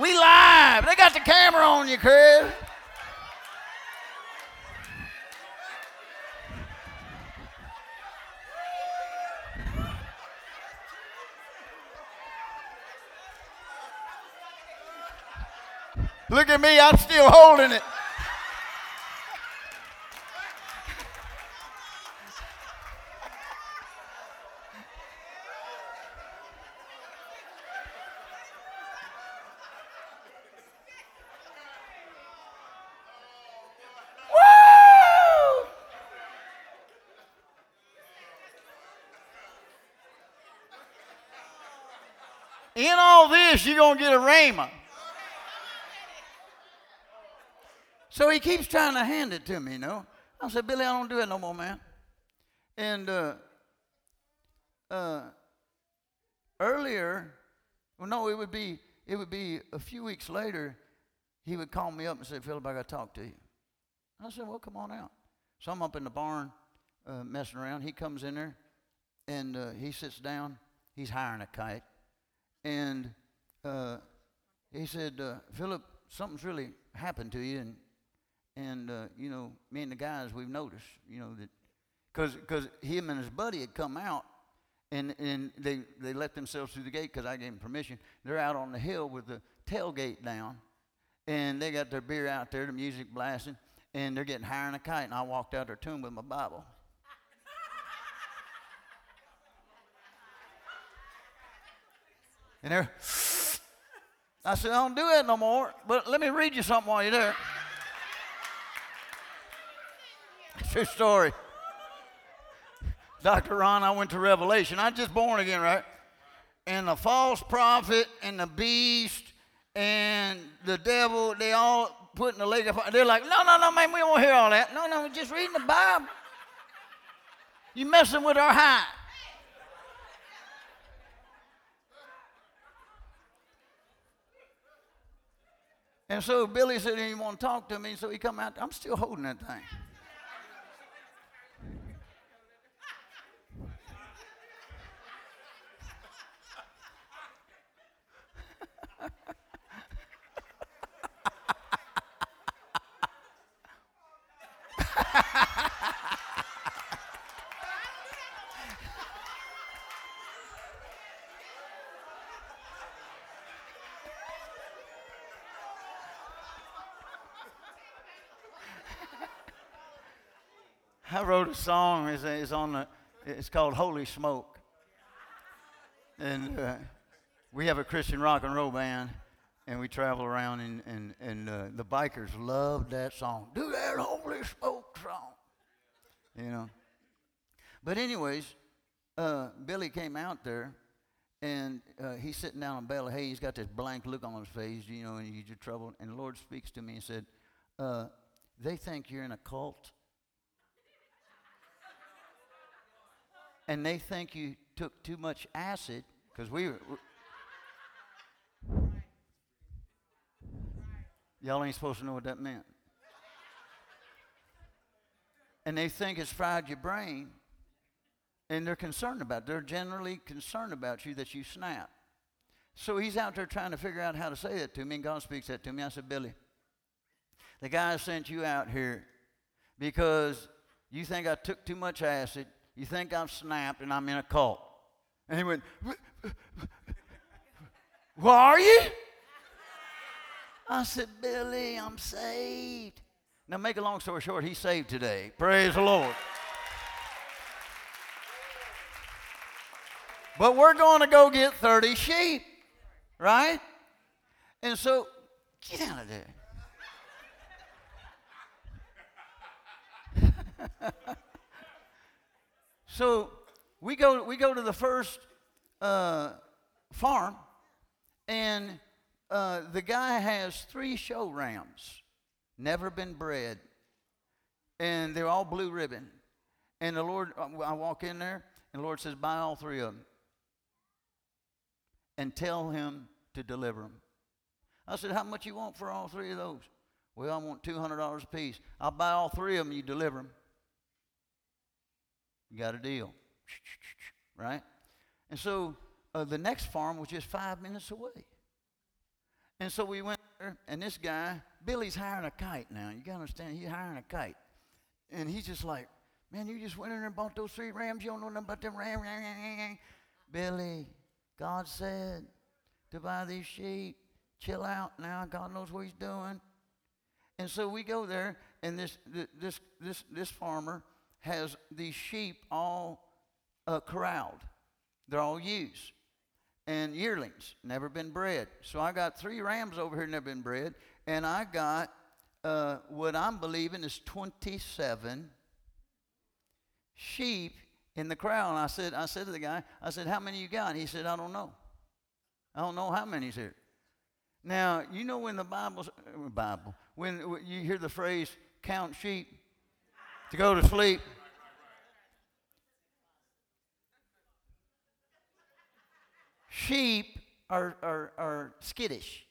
We live. They got the camera on you, Chris. Look at me, I'm still holding it. You're going to get a rhema. So he keeps trying to hand it to me, you know. I said, Billy, I don't do it no more, man. And uh, uh, earlier, well, no, it would be it would be a few weeks later. He would call me up and say, Philip, I got to talk to you. I said, Well, come on out. So I'm up in the barn uh, messing around. He comes in there and uh, he sits down. He's hiring a kite. And uh, he said, uh, Philip, something's really happened to you. And, and uh, you know, me and the guys, we've noticed, you know, that because him and his buddy had come out and, and they, they let themselves through the gate because I gave them permission. They're out on the hill with the tailgate down. And they got their beer out there, the music blasting, and they're getting higher than a kite. And I walked out their tomb with my Bible. And they're, I said, I don't do that no more, but let me read you something while you're there. True story. Dr. Ron, I went to Revelation. I just born again, right? And the false prophet and the beast and the devil, they all put in the lake of fire. They're like, no, no, no, man, we don't hear all that. No, no, we're just reading the Bible. You messing with our high. And so Billy said he want to talk to me, so he come out. I'm still holding that thing. I wrote a song. It's, it's on the. It's called Holy Smoke, and uh, we have a Christian rock and roll band, and we travel around, and and and uh, the bikers love that song. Do that Holy Smoke song, you know. But anyways, uh, Billy came out there, and uh, he's sitting down on of hay. He's got this blank look on his face, you know, and he's in trouble. And the Lord speaks to me and said, uh, "They think you're in a cult." And they think you took too much acid because we were. Y'all ain't supposed to know what that meant. And they think it's fried your brain, and they're concerned about it. They're generally concerned about you that you snap. So he's out there trying to figure out how to say that to me, and God speaks that to me. I said, Billy, the guy sent you out here because you think I took too much acid you think I've snapped and I'm in a cult. And he went, Where are you? I said, Billy, I'm saved. Now, make a long story short, he's saved today. Praise the Lord. But we're going to go get 30 sheep, right? And so, get out of there. So we go, we go to the first uh, farm, and uh, the guy has three show rams, never been bred, and they're all blue ribbon. And the Lord, uh, I walk in there, and the Lord says, Buy all three of them and tell him to deliver them. I said, How much you want for all three of those? Well, I want $200 a piece. I'll buy all three of them, you deliver them. You got a deal. Right? And so uh, the next farm was just five minutes away. And so we went there, and this guy, Billy's hiring a kite now. You got to understand, he's hiring a kite. And he's just like, man, you just went in there and bought those three rams. You don't know nothing about them rams. Billy, God said to buy these sheep. chill out now. God knows what he's doing. And so we go there, and this, this, this, this farmer has these sheep all uh, corralled. They're all ewes and yearlings, never been bred. So I got three rams over here, never been bred, and I got uh, what I'm believing is 27 sheep in the crowd. And I said, I said to the guy, I said, how many you got? And he said, I don't know. I don't know how many's here. Now, you know when the Bible, uh, Bible, when you hear the phrase count sheep to go to sleep. Sheep are, are, are skittish.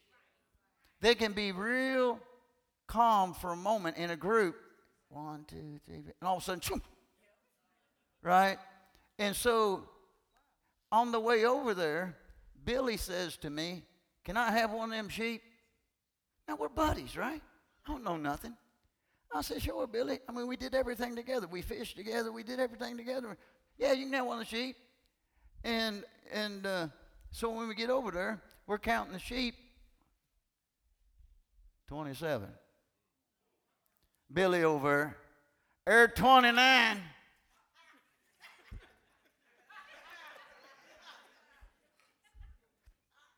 They can be real calm for a moment in a group. One, two, three, and all of a sudden, right? And so on the way over there, Billy says to me, Can I have one of them sheep? Now we're buddies, right? I don't know nothing. I said, Sure, Billy. I mean, we did everything together. We fished together. We did everything together. Yeah, you can have one of the sheep. And and uh, so when we get over there, we're counting the sheep. 27. Billy over there, 29.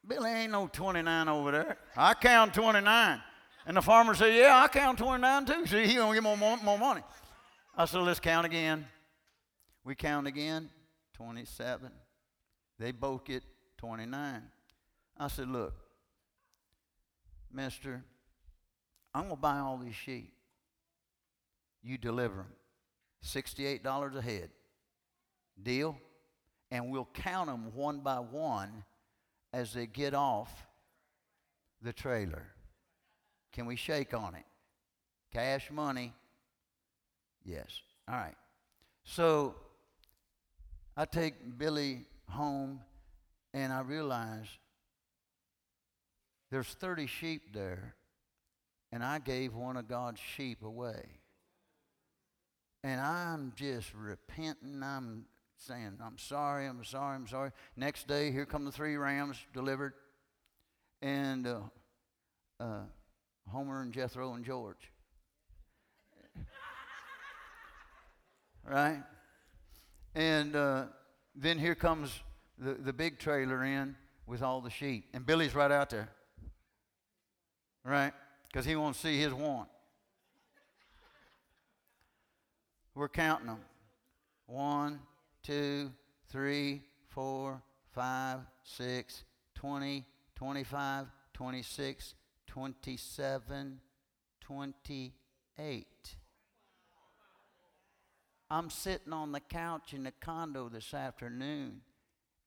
Billy ain't no 29 over there. I count 29. And the farmer said, Yeah, I count 29 too. See, he gonna get more, more, more money. I said, Let's count again. We count again 27. They both get 29. I said, Look, mister, I'm going to buy all these sheep. You deliver them. $68 a head. Deal? And we'll count them one by one as they get off the trailer. Can we shake on it? Cash money? Yes. All right. So I take Billy home and I realize there's 30 sheep there, and I gave one of God's sheep away. And I'm just repenting. I'm saying, I'm sorry, I'm sorry, I'm sorry. Next day, here come the three rams delivered. And uh, uh, Homer and Jethro and George. right? And uh, then here comes the, the big trailer in with all the sheep. And Billy's right out there. Right? Because he wants to see his one. We're counting them. One, two, three, four, five, six, 20, 25, 26, 27, 28. I'm sitting on the couch in the condo this afternoon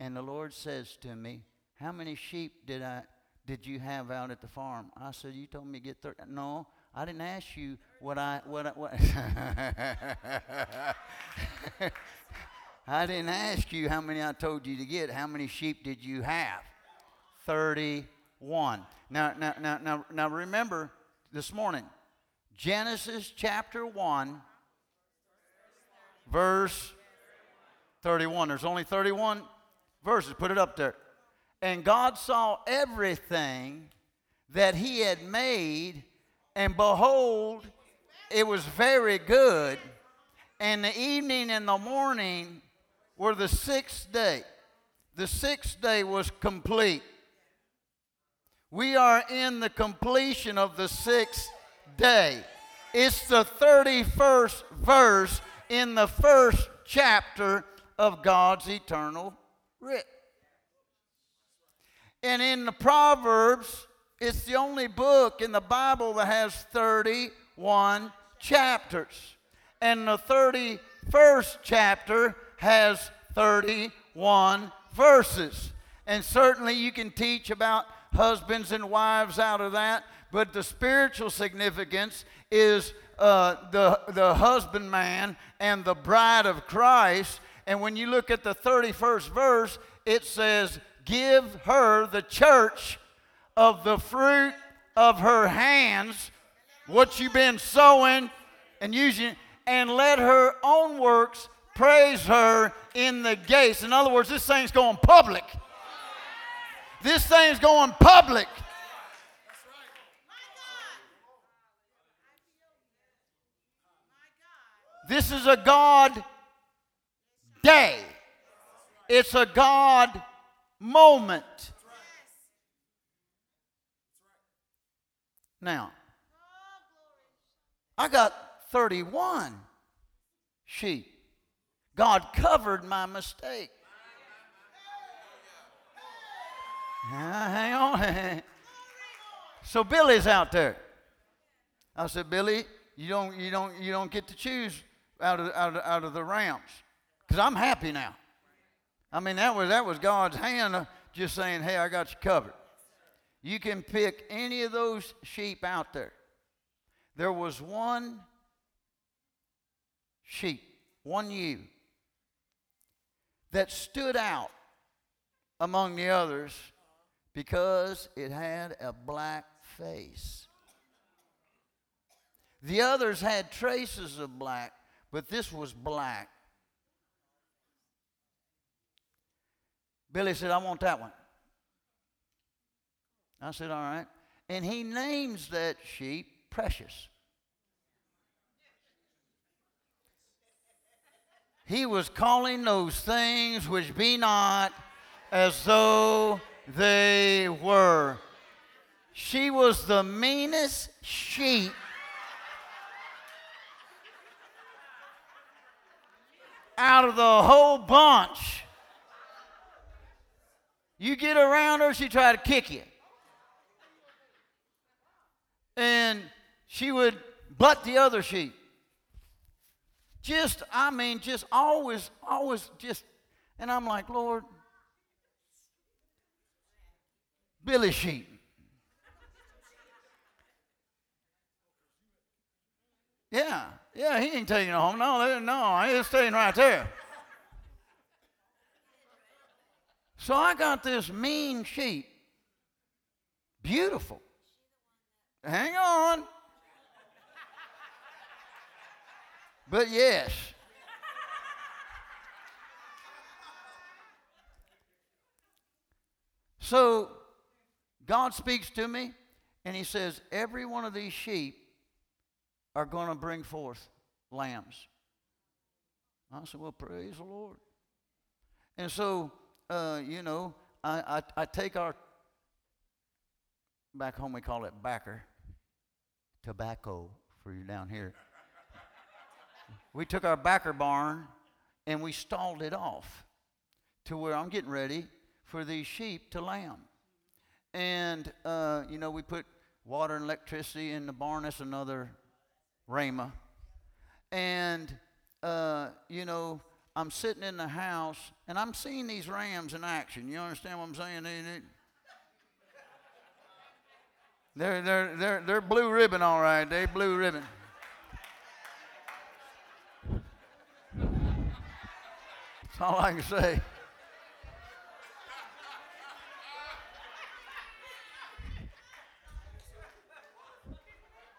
and the Lord says to me, How many sheep did I did you have out at the farm? I said, You told me to get 30. No, I didn't ask you what I what I, what I didn't ask you how many I told you to get. How many sheep did you have? 31. Now now now now now remember this morning, Genesis chapter 1 verse 31. There's only 31 verses. Put it up there. And God saw everything that he had made, and behold, it was very good. And the evening and the morning were the sixth day. The sixth day was complete. We are in the completion of the sixth day. It's the 31st verse in the first chapter of God's eternal writ. And in the Proverbs, it's the only book in the Bible that has 31 chapters. And the 31st chapter has 31 verses. And certainly you can teach about husbands and wives out of that, but the spiritual significance is uh, the, the husbandman and the bride of Christ and when you look at the 31st verse, it says, Give her the church of the fruit of her hands, what you've been sowing and using, and let her own works praise her in the gates. In other words, this thing's going public. This thing's going public. This is a God day. It's a God moment. Now, I got 31 sheep. God covered my mistake. Hang on. so Billy's out there. I said, Billy, you don't, you don't, you don't get to choose out of, out of, out of the rams because I'm happy now. I mean, that was, that was God's hand uh, just saying, hey, I got you covered. You can pick any of those sheep out there. There was one sheep, one ewe, that stood out among the others because it had a black face. The others had traces of black, but this was black. Billy said, I want that one. I said, All right. And he names that sheep Precious. He was calling those things which be not as though they were. She was the meanest sheep out of the whole bunch. You get around her, she try to kick you. And she would butt the other sheep. Just, I mean, just always, always just, and I'm like, Lord, Billy sheep. Yeah, yeah, he ain't taking it home. No, no, he's staying right there. So I got this mean sheep. Beautiful. Hang on. But yes. So God speaks to me and he says, Every one of these sheep are going to bring forth lambs. I said, Well, praise the Lord. And so, uh, you know, I, I, I, take our, back home we call it backer, tobacco for you down here. we took our backer barn and we stalled it off to where I'm getting ready for these sheep to lamb. And, uh, you know, we put water and electricity in the barn. That's another Rhema. And, uh, you know, I'm sitting in the house and I'm seeing these rams in action. You understand what I'm saying? They, they, they're, they're, they're, they're blue ribbon, all right. They blue ribbon. That's all I can say.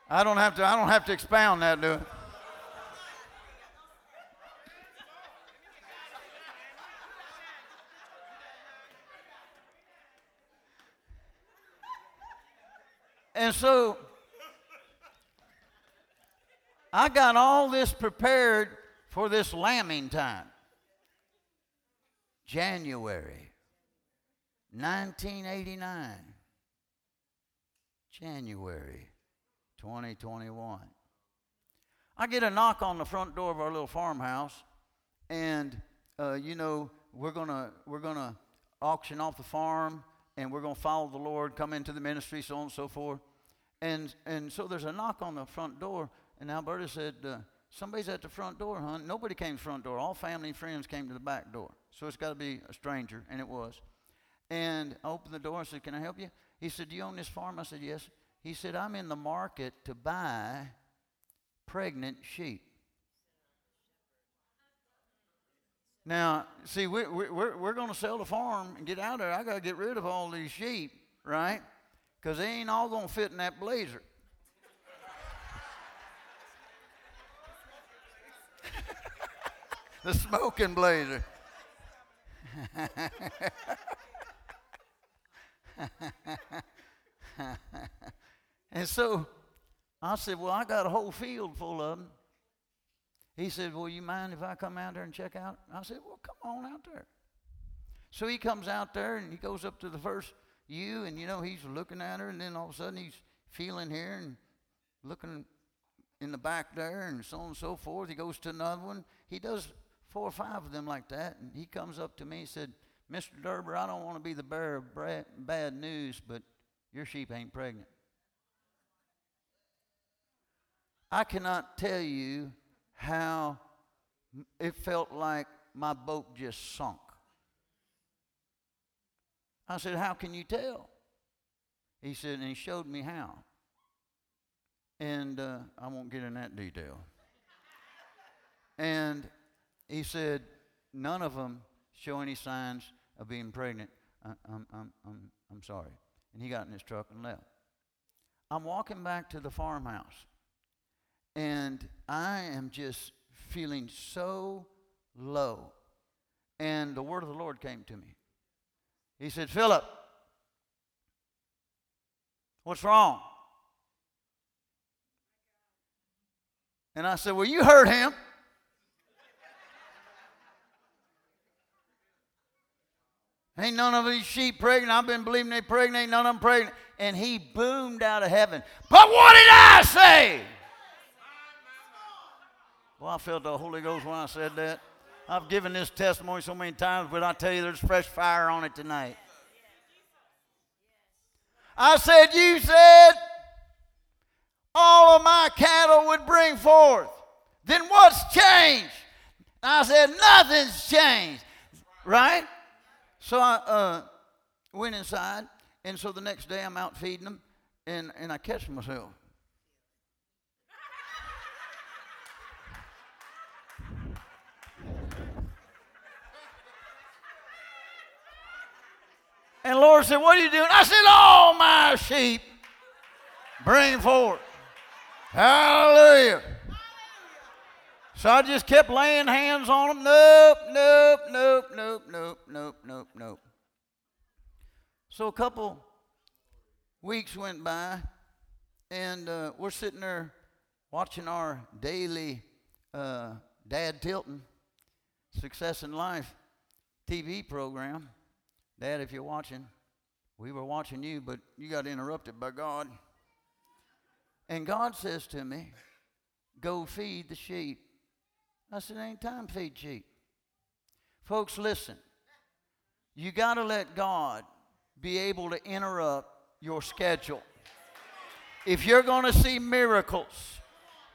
I don't have to, I don't have to expound that, do it? And so I got all this prepared for this lambing time. January 1989. January 2021. I get a knock on the front door of our little farmhouse, and uh, you know we're gonna we're gonna auction off the farm, and we're gonna follow the Lord, come into the ministry, so on and so forth. And and so there's a knock on the front door, and Alberta said, uh, "Somebody's at the front door, hon." Nobody came to the front door. All family and friends came to the back door. So it's got to be a stranger, and it was. And I opened the door and said, "Can I help you?" He said, "Do you own this farm?" I said, "Yes." He said, I'm in the market to buy pregnant sheep. Now, see, we, we, we're, we're going to sell the farm and get out of there. I got to get rid of all these sheep, right? Because they ain't all going to fit in that blazer. the smoking blazer. And so I said, Well, I got a whole field full of them. He said, Well, you mind if I come out there and check out? I said, Well, come on out there. So he comes out there and he goes up to the first ewe, and you know, he's looking at her, and then all of a sudden he's feeling here and looking in the back there, and so on and so forth. He goes to another one. He does four or five of them like that, and he comes up to me and said, Mr. Derber, I don't want to be the bearer of bad news, but your sheep ain't pregnant. I cannot tell you how it felt like my boat just sunk. I said, How can you tell? He said, and he showed me how. And uh, I won't get in that detail. and he said, None of them show any signs of being pregnant. I, I'm, I'm, I'm, I'm sorry. And he got in his truck and left. I'm walking back to the farmhouse. And I am just feeling so low. And the word of the Lord came to me. He said, Philip, what's wrong? And I said, Well, you heard him. Ain't none of these sheep pregnant. I've been believing they pregnant. Ain't none of them pregnant. And he boomed out of heaven. But what did I say? Well, I felt the Holy Ghost when I said that. I've given this testimony so many times, but I tell you, there's fresh fire on it tonight. I said, You said all of my cattle would bring forth. Then what's changed? I said, Nothing's changed. Right? So I uh, went inside, and so the next day I'm out feeding them, and, and I catch myself. And Lord said, What are you doing? I said, All my sheep bring forth. Hallelujah. So I just kept laying hands on them. Nope, nope, nope, nope, nope, nope, nope, nope. So a couple weeks went by, and uh, we're sitting there watching our daily uh, Dad Tilton Success in Life TV program. Dad, if you're watching, we were watching you, but you got interrupted by God. And God says to me, Go feed the sheep. I said, Ain't time to feed sheep. Folks, listen. You got to let God be able to interrupt your schedule. If you're going to see miracles,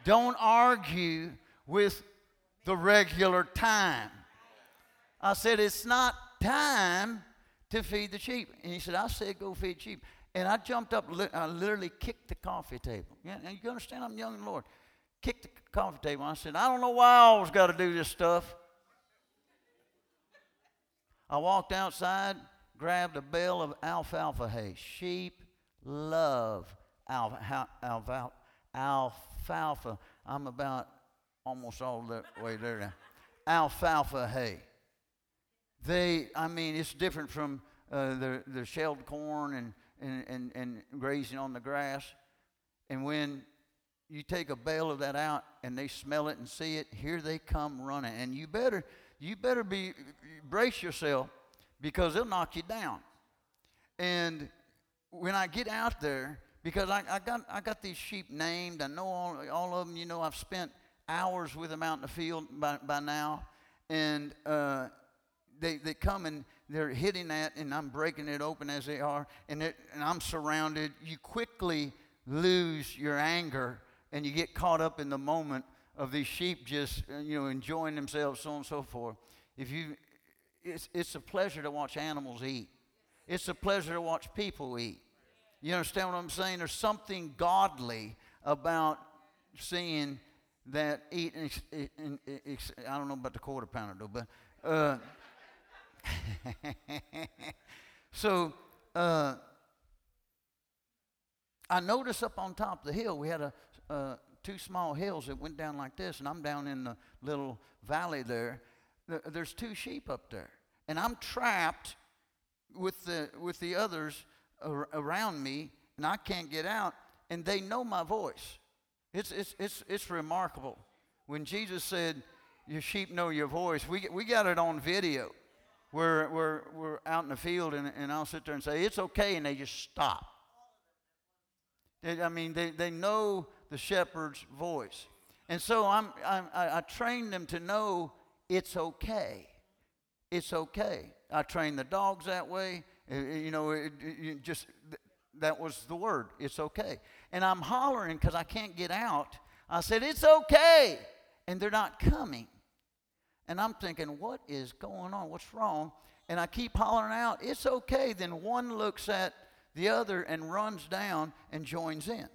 don't argue with the regular time. I said, It's not time to feed the sheep. And he said, I said, go feed sheep. And I jumped up, I literally kicked the coffee table. Yeah, and you understand, I'm young Lord. Kicked the coffee table. I said, I don't know why I always got to do this stuff. I walked outside, grabbed a bale of alfalfa hay. Sheep love alfalfa. Alfalfa. I'm about almost all the way there now. Alfalfa hay they, I mean, it's different from uh, the, the shelled corn and, and, and, and grazing on the grass. And when you take a bale of that out and they smell it and see it, here they come running. And you better, you better be, brace yourself because they'll knock you down. And when I get out there, because I, I, got, I got these sheep named, I know all, all of them, you know, I've spent hours with them out in the field by, by now. And uh, they, they come and they're hitting that, and I'm breaking it open as they are, and, it, and I'm surrounded. You quickly lose your anger, and you get caught up in the moment of these sheep just you know enjoying themselves, so on and so forth. If you, it's, it's a pleasure to watch animals eat. It's a pleasure to watch people eat. You understand what I'm saying? There's something godly about seeing that eat. I don't know about the quarter pounder though, but. Uh, so uh, I noticed up on top of the hill, we had a, uh, two small hills that went down like this, and I'm down in the little valley there. There's two sheep up there, and I'm trapped with the with the others around me, and I can't get out. And they know my voice. It's it's it's it's remarkable. when Jesus said, Your sheep know your voice, we, we got it on video. We're, we're, we're out in the field, and, and I'll sit there and say, It's okay, and they just stop. I mean, they, they know the shepherd's voice. And so I'm, I'm, I, I train them to know it's okay. It's okay. I train the dogs that way. Uh, uh, you know, it, it just that was the word. It's okay. And I'm hollering because I can't get out. I said, It's okay. And they're not coming. And I'm thinking, What is going on? What's wrong? And I keep hollering out, It's okay. Then one looks at the other and runs down and joins in,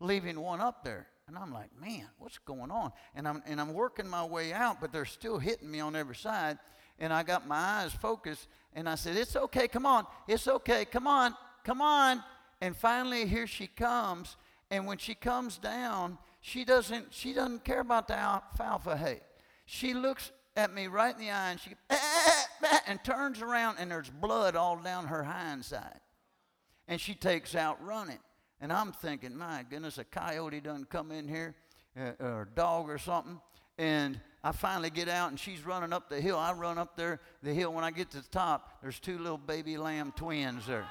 leaving one up there. And I'm like, man, what's going on? And I'm, and I'm working my way out, but they're still hitting me on every side. And I got my eyes focused, and I said, It's okay, come on, it's okay, come on, come on. And finally, here she comes. And when she comes down, she doesn't, she doesn't care about the alfalfa hay. She looks at me right in the eye and she eh, eh, eh, and turns around and there's blood all down her hind side. And she takes out running. And I'm thinking, my goodness, a coyote doesn't come in here, uh, or a dog or something. And I finally get out and she's running up the hill. I run up there the hill. When I get to the top, there's two little baby lamb twins there.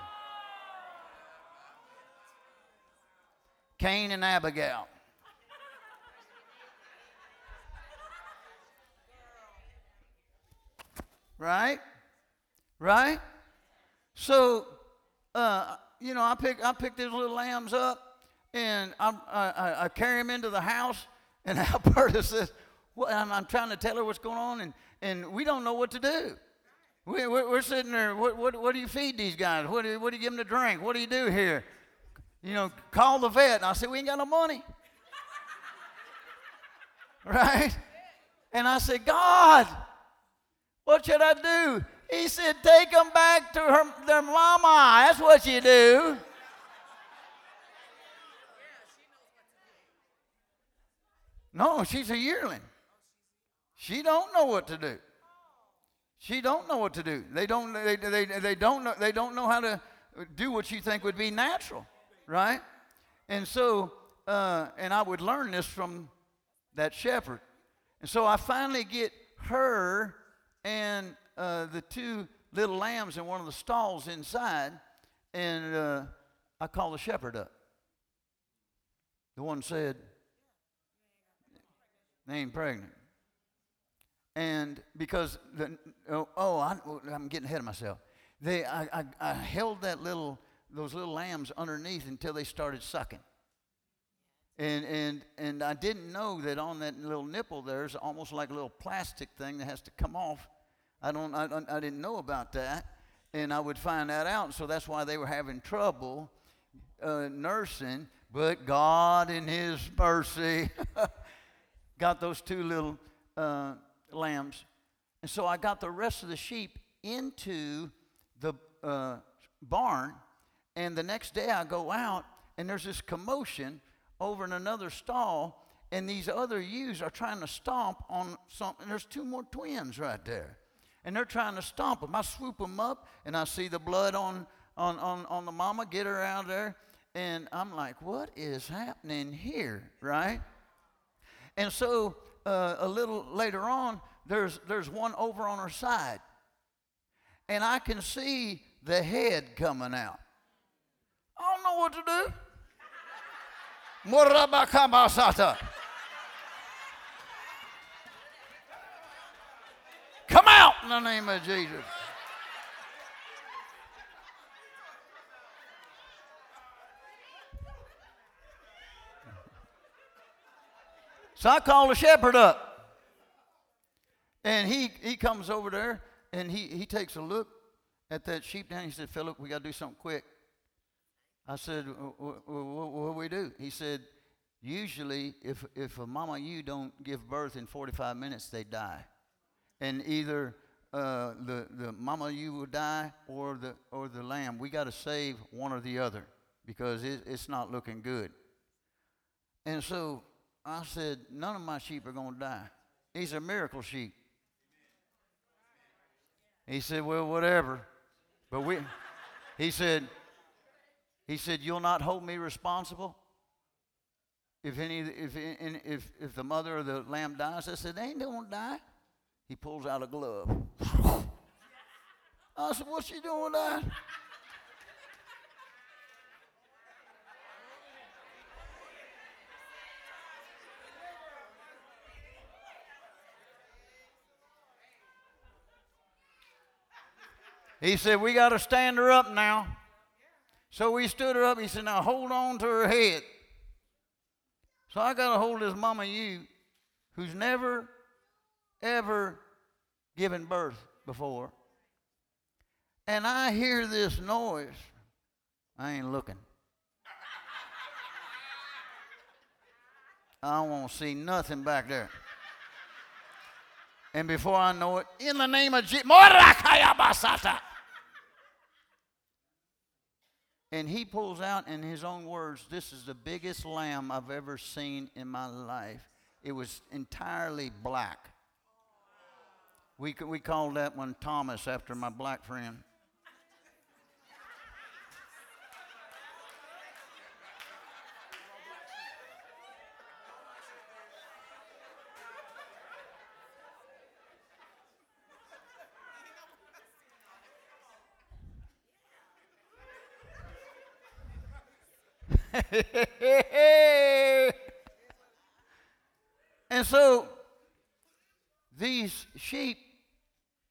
Cain and Abigail. Right? Right? So, uh, you know, I pick, I pick these little lambs up and I, I, I carry them into the house. And Alberta says, well, I'm, I'm, trying to tell her what's going on, and, and we don't know what to do. We, we're, we're sitting there, what, what, what do you feed these guys? What do, what do you give them to drink? What do you do here? You know, call the vet. And I said, we ain't got no money. right? And I said, God, what should I do? He said, take them back to her, their mama. That's what you do. No, she's a yearling. She don't know what to do. She don't know what to do. They don't, they, they, they, don't, know, they don't know how to do what you think would be natural, right? And so, uh, and I would learn this from that shepherd. And so I finally get her and uh, the two little lambs in one of the stalls inside, and uh, I call the shepherd up. The one said, they ain't pregnant. And because the oh, oh I, am getting ahead of myself. They I, I, I held that little those little lambs underneath until they started sucking. And, and, and I didn't know that on that little nipple there's almost like a little plastic thing that has to come off. I, don't, I, I didn't know about that. And I would find that out. So that's why they were having trouble uh, nursing. But God, in His mercy, got those two little uh, lambs. And so I got the rest of the sheep into the uh, barn. And the next day I go out, and there's this commotion over in another stall. And these other ewes are trying to stomp on something. There's two more twins right there. And they're trying to stomp them. I swoop them up, and I see the blood on, on, on, on the mama, get her out there. And I'm like, what is happening here, right? And so uh, a little later on, there's, there's one over on her side. And I can see the head coming out. I don't know what to do. Come out in the name of Jesus. So I called the shepherd up. And he, he comes over there and he, he takes a look at that sheep down. He said, Philip, we got to do something quick. I said, what, do we do? He said, usually if, if a mama ewe don't give birth in 45 minutes, they die. And either uh, the, the mama ewe will die or the, or the lamb. We got to save one or the other because it, it's not looking good. And so I said, None of my sheep are going to die. These are miracle sheep. He said, Well, whatever. But we, he said, he said, You'll not hold me responsible? if any if if if the mother of the lamb dies, I said, they ain't gonna die. He pulls out a glove. I said, what's she doing with that? He said, We got to stand her up now. So we stood her up. He said, Now hold on to her head. So I got to hold of this mama ewe who's never, ever given birth before. And I hear this noise. I ain't looking. I to see nothing back there. And before I know it, in the name of Jesus, and he pulls out in his own words, This is the biggest lamb I've ever seen in my life. It was entirely black. We, we called that one Thomas after my black friend. and so these sheep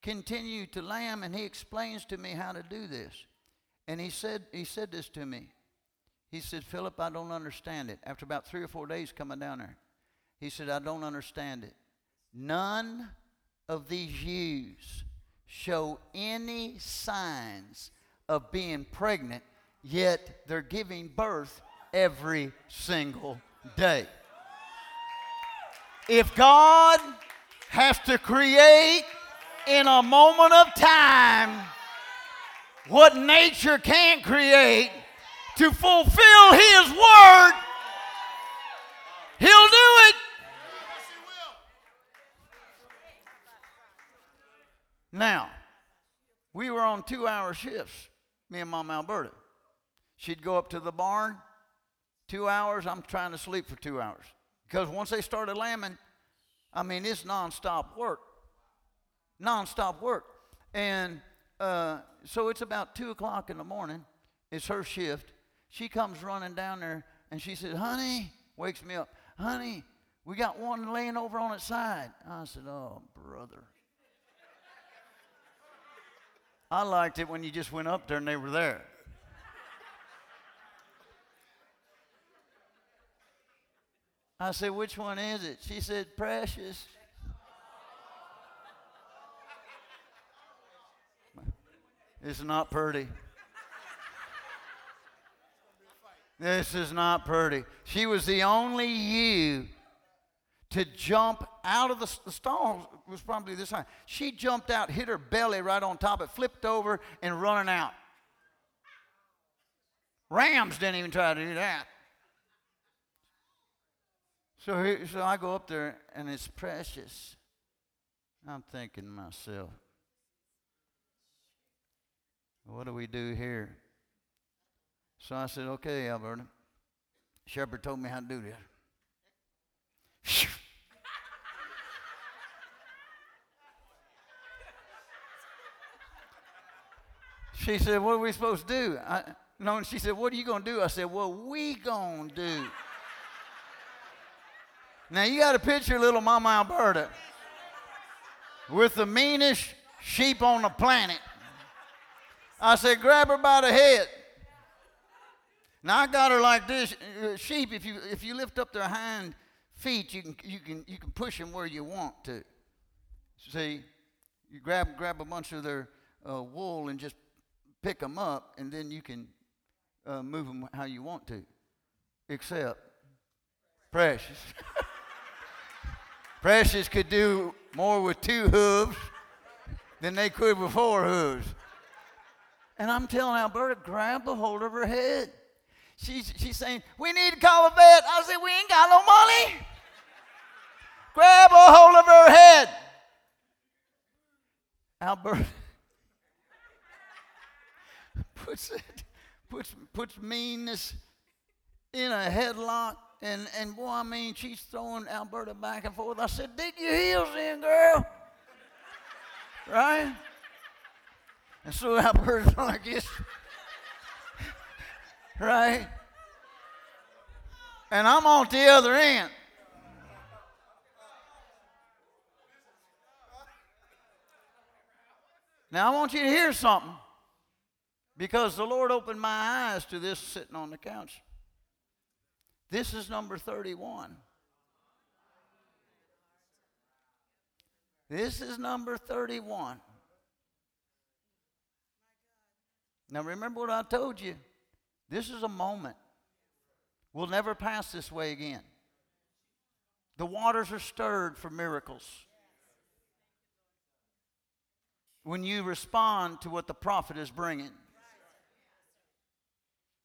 continue to lamb, and he explains to me how to do this. And he said, he said this to me. He said, Philip, I don't understand it. After about three or four days coming down there, he said, I don't understand it. None of these ewes show any signs of being pregnant, yet they're giving birth every single day. If God has to create in a moment of time what nature can't create to fulfill His word, He'll do it. Now, we were on two hour shifts, me and Mom Alberta. She'd go up to the barn, two hours, I'm trying to sleep for two hours. Because once they started lambing, I mean, it's nonstop work. Nonstop work. And uh, so it's about 2 o'clock in the morning. It's her shift. She comes running down there and she said, Honey, wakes me up, Honey, we got one laying over on its side. I said, Oh, brother. I liked it when you just went up there and they were there. I said, Which one is it? She said, Precious. It's not pretty. This is not pretty. She was the only ewe to jump out of the, the stall was probably this high. She jumped out, hit her belly right on top, it flipped over and running out. Rams didn't even try to do that. So, so I go up there and it's precious. I'm thinking to myself, what do we do here? So I said, okay, Alberta. Shepherd told me how to do this. she said, what are we supposed to do? I, no, and she said, what are you going to do? I said, what we going to do? Now you got to picture little Mama Alberta with the meanest sheep on the planet. I said, grab her by the head. Now I got her like this. Uh, sheep, if you if you lift up their hind feet, you can you can you can push them where you want to. See, you grab grab a bunch of their uh, wool and just pick them up, and then you can uh, move them how you want to. Except precious. Precious could do more with two hooves than they could with four hooves. And I'm telling Alberta, grab a hold of her head. She's, she's saying, We need to call a vet. I said, We ain't got no money. grab a hold of her head. Alberta puts, it, puts, puts meanness in a headlock and, and boy, I mean, she's throwing Alberta back and forth. I said, dig your heels in, girl. right? And so Alberta's like this. right? And I'm on the other end. Now, I want you to hear something because the Lord opened my eyes to this sitting on the couch. This is number 31. This is number 31. Now, remember what I told you. This is a moment. We'll never pass this way again. The waters are stirred for miracles when you respond to what the prophet is bringing.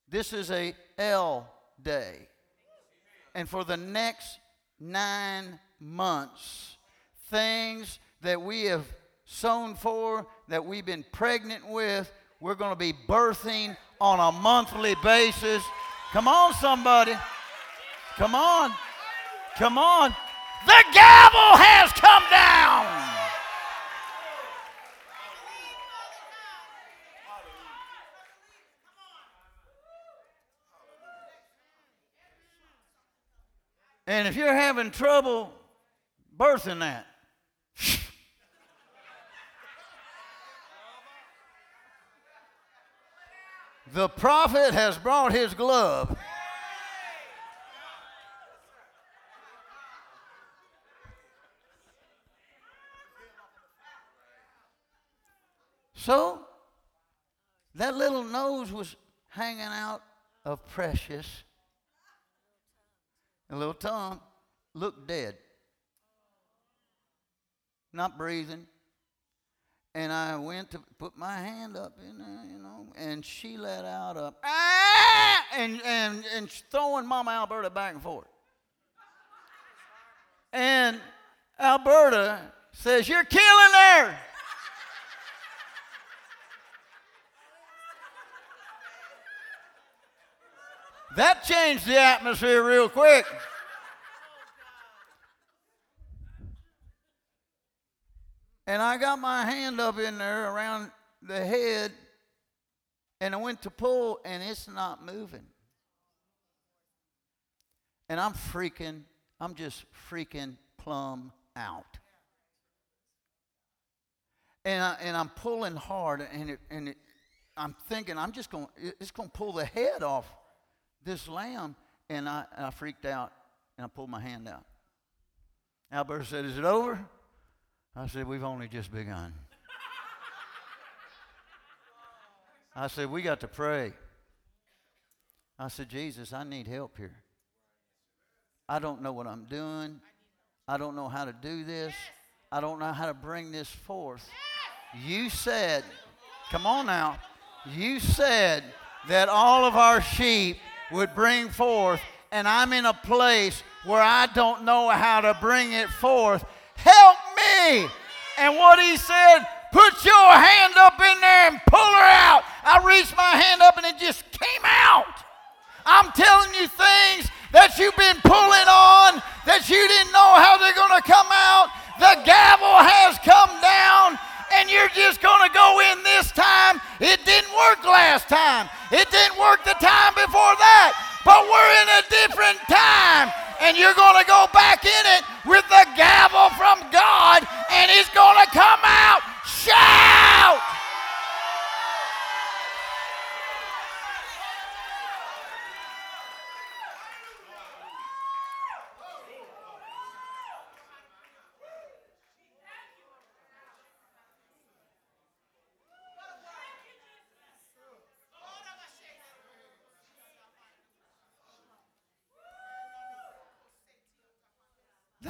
This is a L day. And for the next nine months, things that we have sown for, that we've been pregnant with, we're going to be birthing on a monthly basis. Come on, somebody. Come on. Come on. The gavel has come down. And if you're having trouble birthing that, the prophet has brought his glove. So, that little nose was hanging out of precious and little Tom looked dead, not breathing. And I went to put my hand up in there, you know, and she let out a ah, and and and throwing Mama Alberta back and forth. And Alberta says, "You're killing her." That changed the atmosphere real quick. And I got my hand up in there around the head, and I went to pull, and it's not moving. And I'm freaking, I'm just freaking plumb out. And, I, and I'm pulling hard, and, it, and it, I'm thinking I'm just going, it's going to pull the head off this lamb, and I, I freaked out and I pulled my hand out. Albert said, Is it over? I said, We've only just begun. I said, We got to pray. I said, Jesus, I need help here. I don't know what I'm doing. I don't know how to do this. I don't know how to bring this forth. You said, come on now, you said that all of our sheep would bring forth, and I'm in a place where I don't know how to bring it forth. Help me. And what he said, put your hand up in there and pull her out. I reached my hand up and it just came out. I'm telling you things that you've been pulling on that you didn't know how they're going to come out. The gavel has come down and you're just going to go in this time. It didn't work last time. It didn't work the time before that. But we're in a different time. And you're going to go back in it with the gavel from God, and it's going to come out. Shout!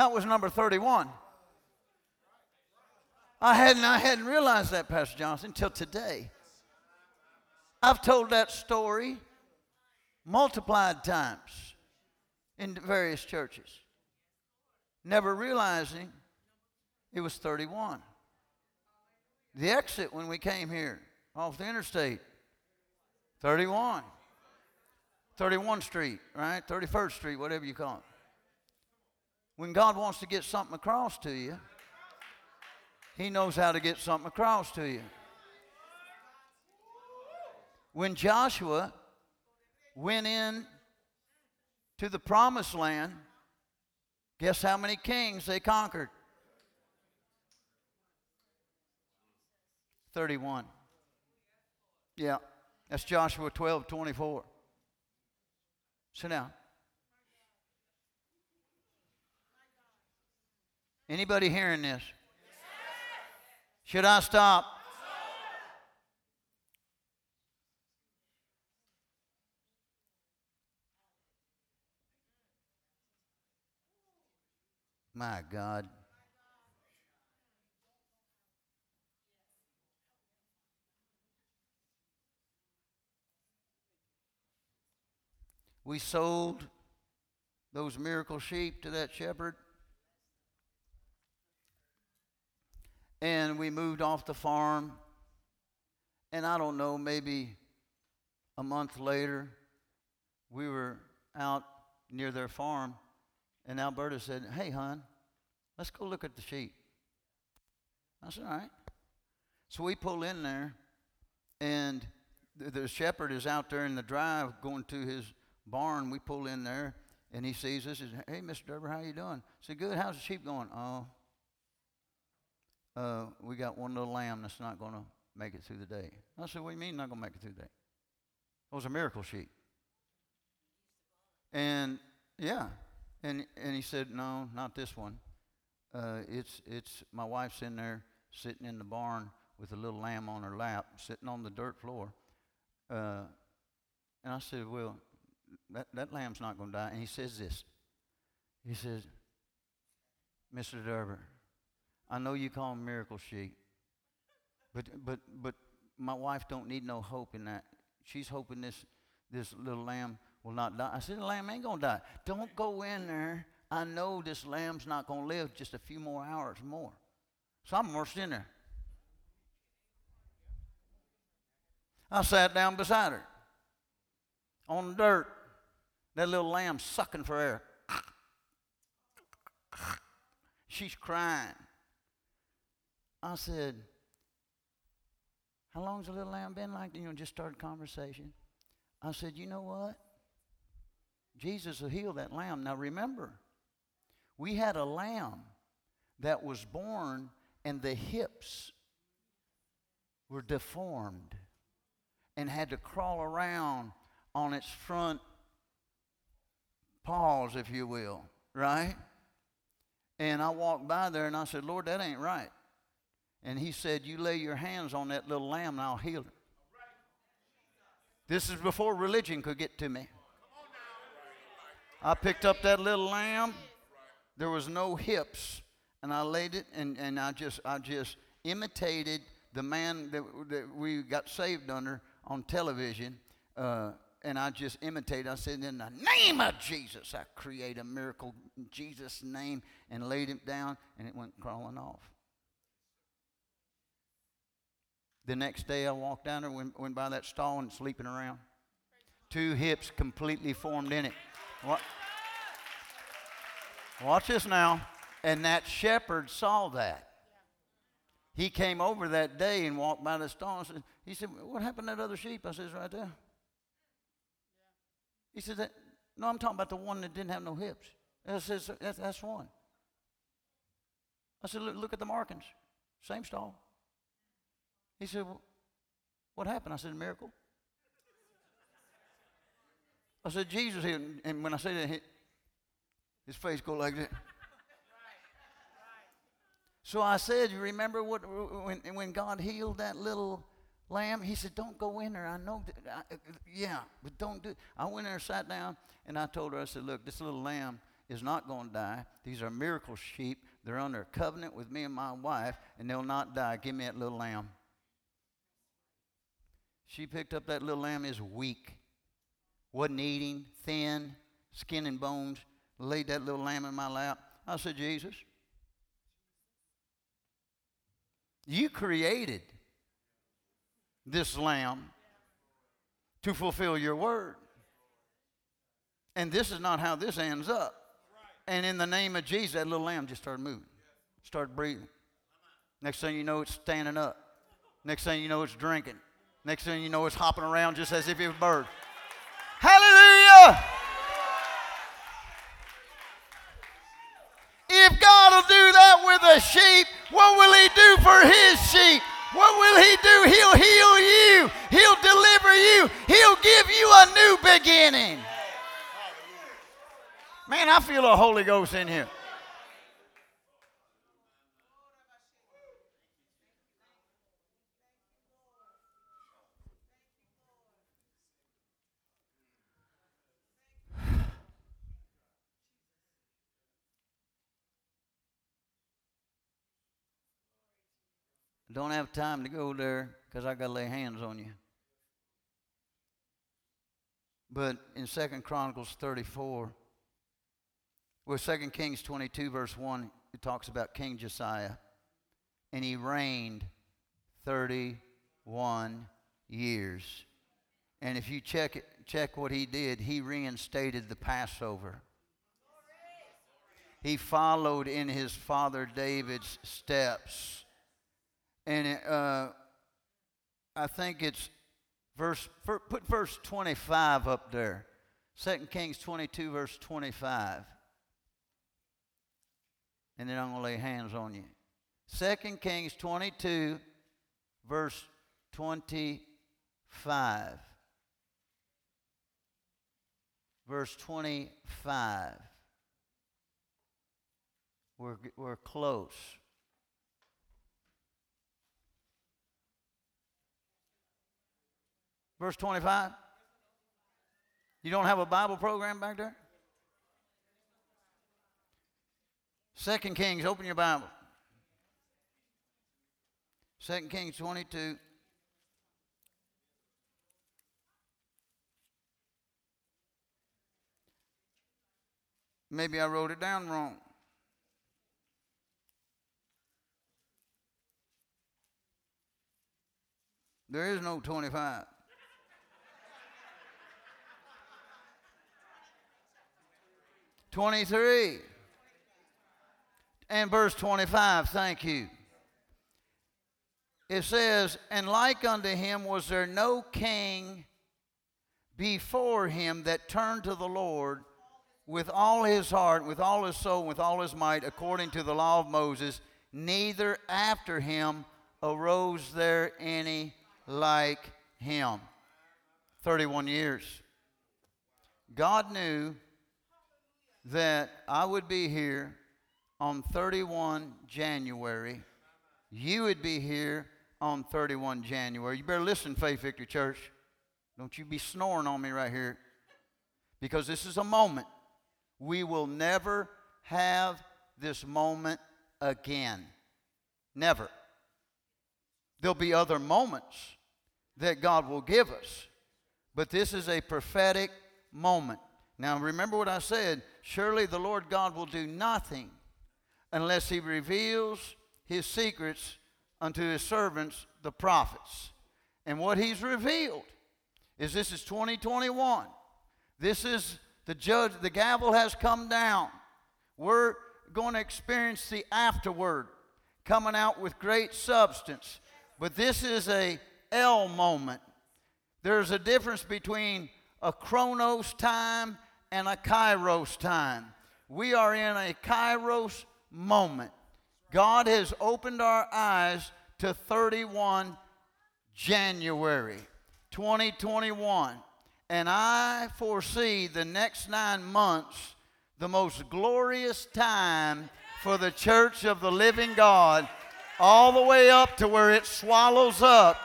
That was number 31. I hadn't, I hadn't realized that, Pastor Johnson, until today. I've told that story multiplied times in various churches, never realizing it was 31. The exit when we came here off the interstate, 31. 31 Street, right? 31st Street, whatever you call it. When God wants to get something across to you, He knows how to get something across to you. When Joshua went in to the promised land, guess how many kings they conquered? 31. Yeah, that's Joshua 12 24. Sit down. Anybody hearing this? Should I stop? My God. We sold those miracle sheep to that shepherd. And we moved off the farm. And I don't know, maybe a month later, we were out near their farm. And Alberta said, Hey, hon, let's go look at the sheep. I said, All right. So we pull in there, and the, shepherd is out there in the drive going to his barn. We pull in there, and he sees us. He says, "Hey, Mr. Durber, how you doing?" I said, "Good. How's the sheep going?" Oh, uh, we got one little lamb that's not going to make it through the day. I said, "What do you mean not going to make it through the day?" It was a miracle sheep. And yeah, and and he said, "No, not this one. Uh, it's it's my wife's in there sitting in the barn with a little lamb on her lap, sitting on the dirt floor." Uh, and I said, "Well, that, that lamb's not going to die. And he says this. He says, Mr. Durber, I know you call them miracle sheep, but, but, but my wife don't need no hope in that. She's hoping this, this little lamb will not die. I said, the lamb ain't to die. Don't go in there. I know this lamb's not to live just a few more hours more. So I'm immersed in there. I sat down beside her on the dirt. That little lamb sucking for air. She's crying. I said, How long's the little lamb been like? You know, just started conversation. I said, You know what? Jesus will heal that lamb. Now remember, we had a lamb that was born and the hips were deformed and had to crawl around on its front paws, if you will, right? And I walked by there and I said, Lord, that ain't right. And he said, You lay your hands on that little lamb and I'll heal it. This is before religion could get to me. I picked up that little lamb. There was no hips. And I laid it and, and I just I just imitated the man that, that we got saved under on television. Uh, and I just imitated. I said, In the name of Jesus, I create a miracle in Jesus' name, and laid him down, and it went crawling off. The next day, I walked down there, went, went by that stall, and sleeping around. Two hips completely formed in it. What? Watch this now. And that shepherd saw that. He came over that day and walked by the stall and said, he said, What happened to that other sheep? I said, Right there. He said, that, No, I'm talking about the one that didn't have no hips. I said, that's, that's one. I said, look, look at the markings. Same stall. He said, well, What happened? I said, A miracle. I said, Jesus. And when I say that, his face go like that. So I said, you remember what when, when God healed that little lamb? He said, Don't go in there. I know that. I, yeah, but don't do it. I went in there, sat down, and I told her, I said, Look, this little lamb is not going to die. These are miracle sheep. They're under a covenant with me and my wife, and they'll not die. Give me that little lamb. She picked up that little lamb, is weak, wasn't eating, thin, skin and bones, laid that little lamb in my lap. I said, Jesus, you created this lamb to fulfill your word. And this is not how this ends up. And in the name of Jesus, that little lamb just started moving, started breathing. Next thing you know, it's standing up. Next thing you know, it's drinking. Next thing you know, it's hopping around just as if it was a bird. Hallelujah! If God will do that with a sheep, what will He do for His sheep? What will He do? He'll heal you, He'll deliver you, He'll give you a new beginning. Man, I feel the Holy Ghost in here. Don't have time to go there because I got to lay hands on you. But in Second Chronicles 34, well, Second Kings 22, verse 1, it talks about King Josiah. And he reigned 31 years. And if you check, it, check what he did, he reinstated the Passover. He followed in his father David's steps. And it, uh, I think it's verse, put verse 25 up there. 2 Kings 22, verse 25 and then I'm going to lay hands on you. 2 Kings 22, verse 25. Verse 25. We're, we're close. Verse 25. You don't have a Bible program back there? Second Kings, open your Bible. Second Kings 22. Maybe I wrote it down wrong. There is no 25. Twenty-three and verse 25. Thank you. It says, And like unto him was there no king before him that turned to the Lord with all his heart, with all his soul, with all his might, according to the law of Moses, neither after him arose there any like him. 31 years. God knew that I would be here on 31 January. You would be here on 31 January. You better listen, Faith Victory Church. Don't you be snoring on me right here. Because this is a moment. We will never have this moment again. Never. There'll be other moments that God will give us. But this is a prophetic moment. Now, remember what I said. Surely the Lord God will do nothing unless he reveals his secrets unto his servants, the prophets. And what he's revealed is this is 2021. This is the judge, the gavel has come down. We're going to experience the afterward coming out with great substance. But this is a L moment. There's a difference between a chronos time and a kairos time. We are in a kairos moment. God has opened our eyes to 31 January 2021. And I foresee the next nine months the most glorious time for the church of the living God, all the way up to where it swallows up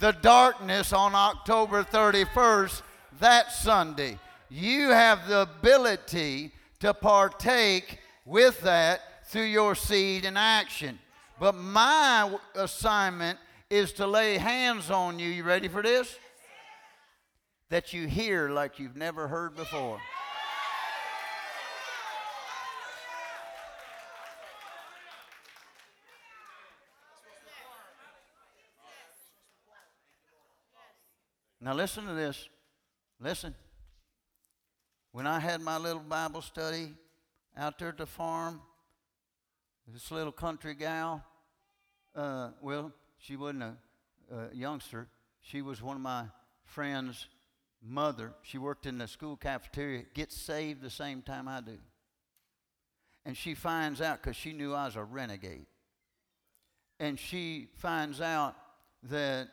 the darkness on October 31st, that Sunday. You have the ability to partake with that through your seed and action. But my assignment is to lay hands on you. You ready for this? That you hear like you've never heard before. Now, listen to this. Listen. When I had my little Bible study out there at the farm, this little country gal, uh, well, she wasn't a, a youngster. She was one of my friend's mother. She worked in the school cafeteria, gets saved the same time I do. And she finds out because she knew I was a renegade. And she finds out that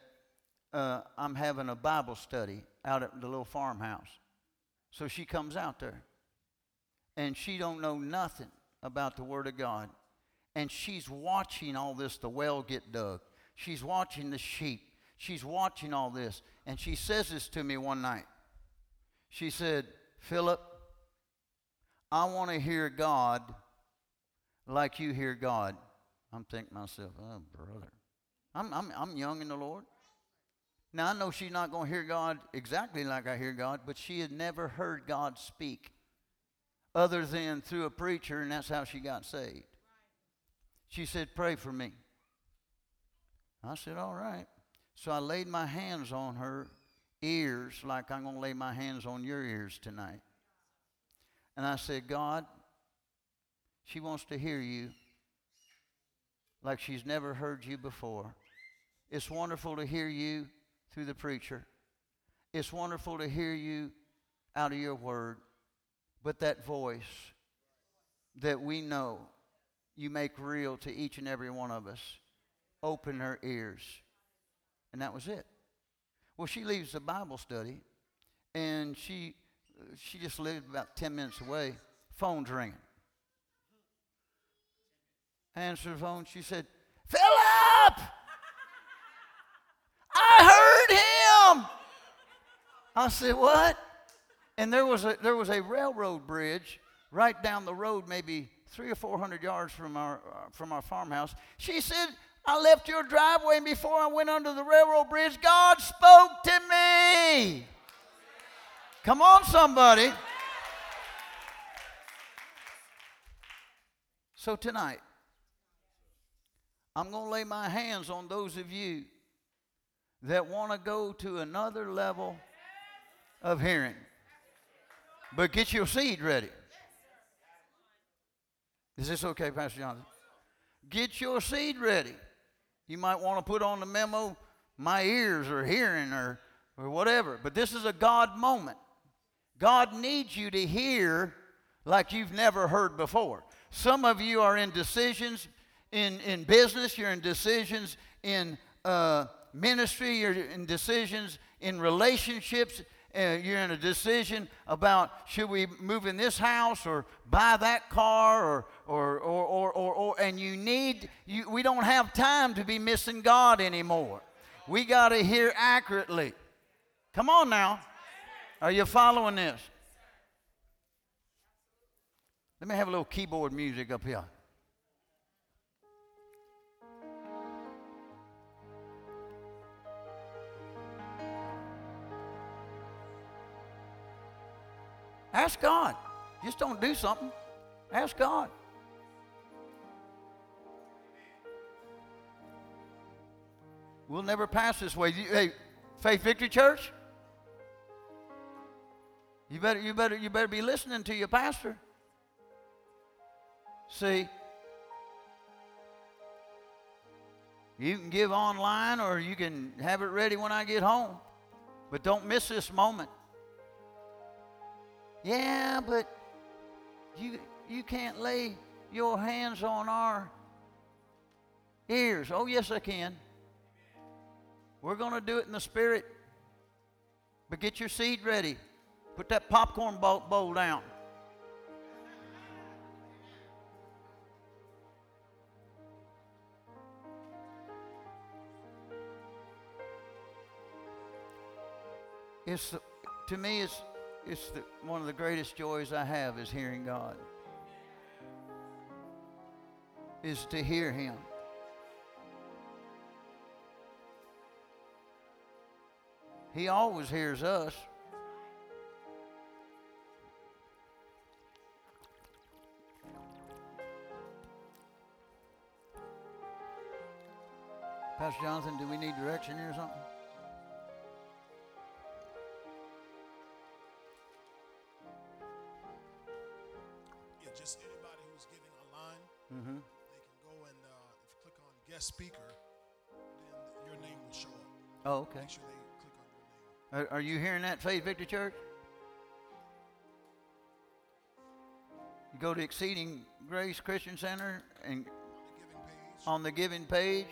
uh, I'm having a Bible study out at the little farmhouse. So she comes out there. And she don't know nothing about the Word of God. And she's watching all this, the well get dug. She's watching the sheep. She's watching all this. And she says this to me one night. She said, Philip, I want to hear God like you hear God. I'm thinking myself, oh, brother. I'm, I'm, I'm young in the Lord. Now, I know she's not going to hear God exactly like I hear God, but she had never heard God speak other than through a preacher, and that's how she got saved. She said, Pray for me. I said, All right. So I laid my hands on her ears like I'm going to lay my hands on your ears tonight. And I said, God, she wants to hear you like she's never heard you before. It's wonderful to hear you through the preacher. It's wonderful to hear you out of your word. But that voice that we know you make real to each and every one of us, open her ears. And that was it. Well, she leaves the Bible study, and she she just lived about ten minutes away. Phone's ringing. Answer the phone. She said, "Philip, I heard him." I said, "What?" And there was a there was a railroad bridge right down the road, maybe three or four hundred yards from our uh, from our farmhouse. She said, I left your driveway, and before I went under the railroad bridge, God spoke to me. Come on, somebody. So tonight, I'm going to lay my hands on those of you that want to go to another level of hearing. But get your seed ready. Is this okay, Pastor Johnson? Get your seed ready. You might want to put on the memo, my ears are hearing or, or whatever. But this is a God moment. God needs you to hear like you've never heard before. Some of you are in decisions in, in business, you're in decisions in uh, ministry, you're in decisions in relationships, you're in a decision about should we move in this house or buy that car or, or, or, or, or, or and you need, you, we don't have time to be missing God anymore. We got to hear accurately. Come on now. Are you following this? Let me have a little keyboard music up here. Ask God. Just don't do something. Ask God. We'll never pass this way. Hey, Faith Victory Church. You better, you better, you better be listening to your pastor. See, you can give online or you can have it ready when I get home, but don't miss this moment. Yeah, but you, you can't lay your hands on our ears. Oh, yes, I can. We're going to do it in the spirit. But get your seed ready. Put that popcorn bowl, down. It's to me, it's it's the, one of the greatest joys I have is hearing God. Is to hear Him. He always hears us. Pastor Jonathan, do we need direction here or something?
Uh, guest speaker, then your name will show up.
Oh, okay.
Make sure they click on your name.
Are, are you hearing that, Faith Victory Church? You go to Exceeding Grace Christian Center and
On the giving page,
on the giving page,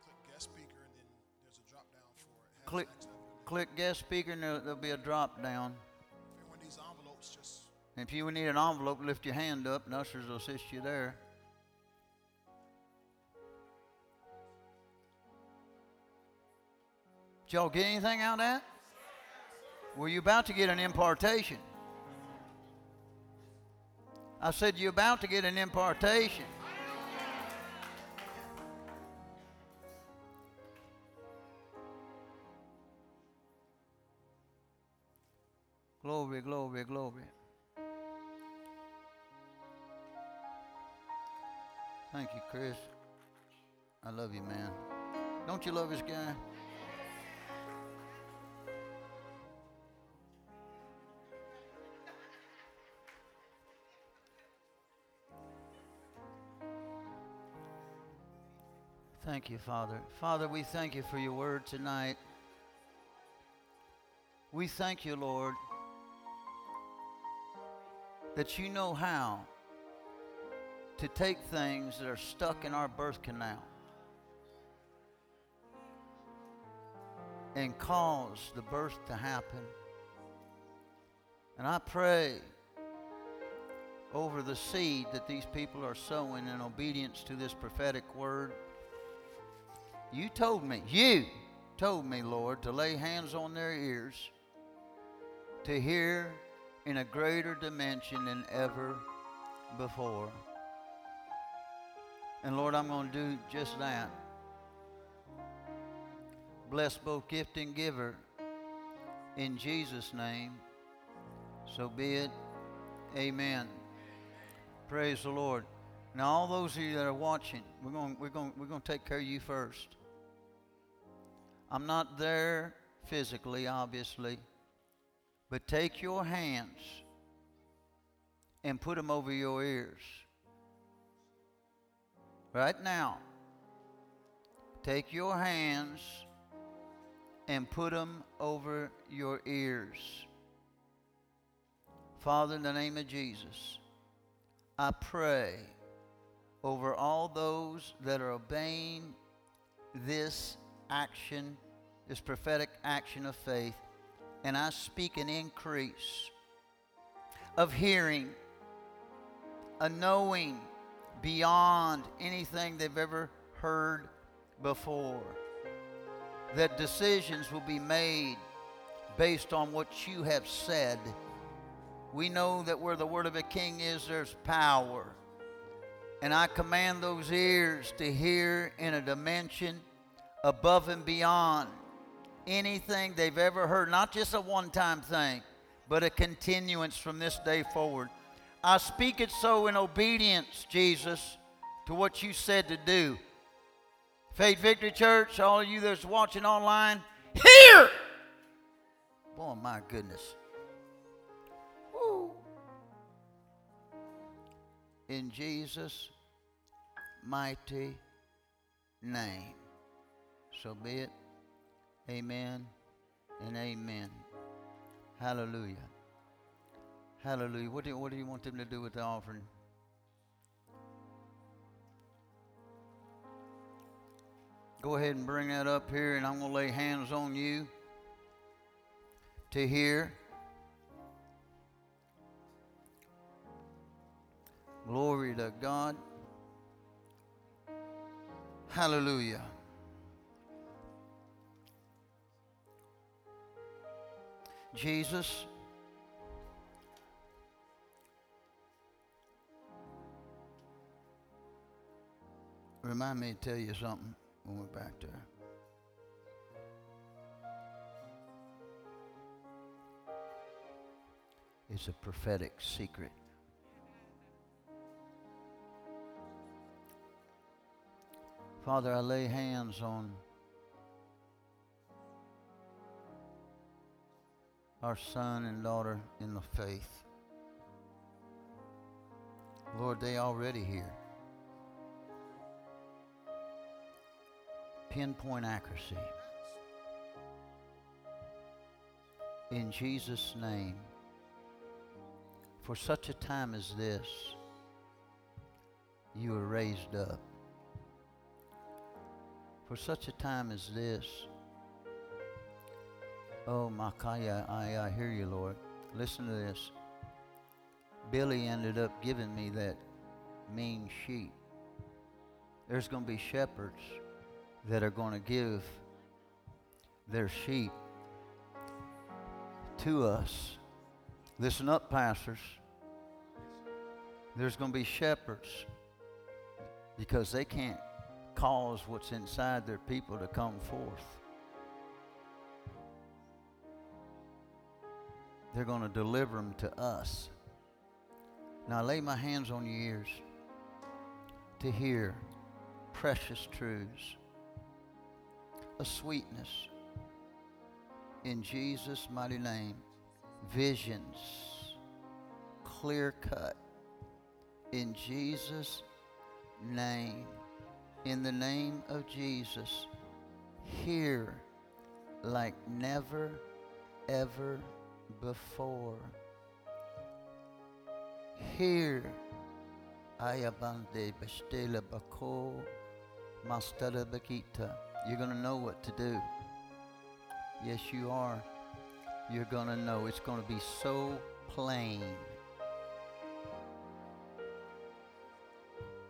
click guest speaker, and then there's a drop down for it. Has
Click-
next to your name.
click guest speaker, and there'll, there'll be a drop down.
If anyone needs envelopes, just
if you need an envelope, lift your hand up, and ushers will assist you there. Did y'all get anything out of that? Were you about to get an impartation? I said you're about to get an impartation. Glory, glory, glory. Thank you, Chris. I love you, man. Don't you love this guy? Thank you, Father. Father, we thank you for your word tonight. We thank you, Lord, that you know how to take things that are stuck in our birth canal and cause the birth to happen. And I pray over the seed that these people are sowing in obedience to this prophetic word. You told me, you told me, Lord, to lay hands on their ears to hear in a greater dimension than ever before. And Lord, I'm going to do just that. Bless both gift and giver in Jesus' name. So be it. Amen. Praise the Lord. Now, all those of you that are watching, we're going, we're going, we're going to take care of you first. I'm not there physically, obviously, but take your hands and put them over your ears. Right now, take your hands and put them over your ears. Father, in the name of Jesus, I pray over all those that are obeying this action, this prophetic action of faith, and I speak an increase of hearing, a knowing beyond anything they've ever heard before. That decisions will be made based on what you have said. We know that where the word of a king is, there's power. And I command those ears to hear in a dimension above and beyond anything they've ever heard, not just a one time thing, but a continuance from this day forward. I speak it so in obedience, Jesus, to what you said to do. Faith Victory Church, all of you that's watching online, here! Boy, my goodness. Woo. In Jesus' mighty name. So be it. Amen and amen. Hallelujah. Hallelujah. What do, you, what do you want them to do with the offering? Go ahead and bring that up here, and I'm going to lay hands on you to hear. Glory to God. Hallelujah. Jesus. Remind me to tell you something when we're back there. It's a prophetic secret. Father, I lay hands on our son and daughter in the faith. Lord, they already here. pinpoint accuracy. In Jesus' name, for such a time as this, you are raised up. For such a time as this, oh, Makaya, I, I hear you, Lord. Listen to this. Billy ended up giving me that mean sheep. There's going to be shepherds that are going to give their sheep to us. Listen up, pastors. There's going to be shepherds because they can't cause what's inside their people to come forth. They're going to deliver them to us. Now I lay my hands on your ears to hear precious truths, a sweetness in Jesus' mighty name, visions, clear cut in Jesus' name, in the name of Jesus, hear like never, ever before. Here, Ayabande Bestela Bako Mastara Bakita. You're going to know what to do. Yes, you are. You're going to know. It's going to be so plain.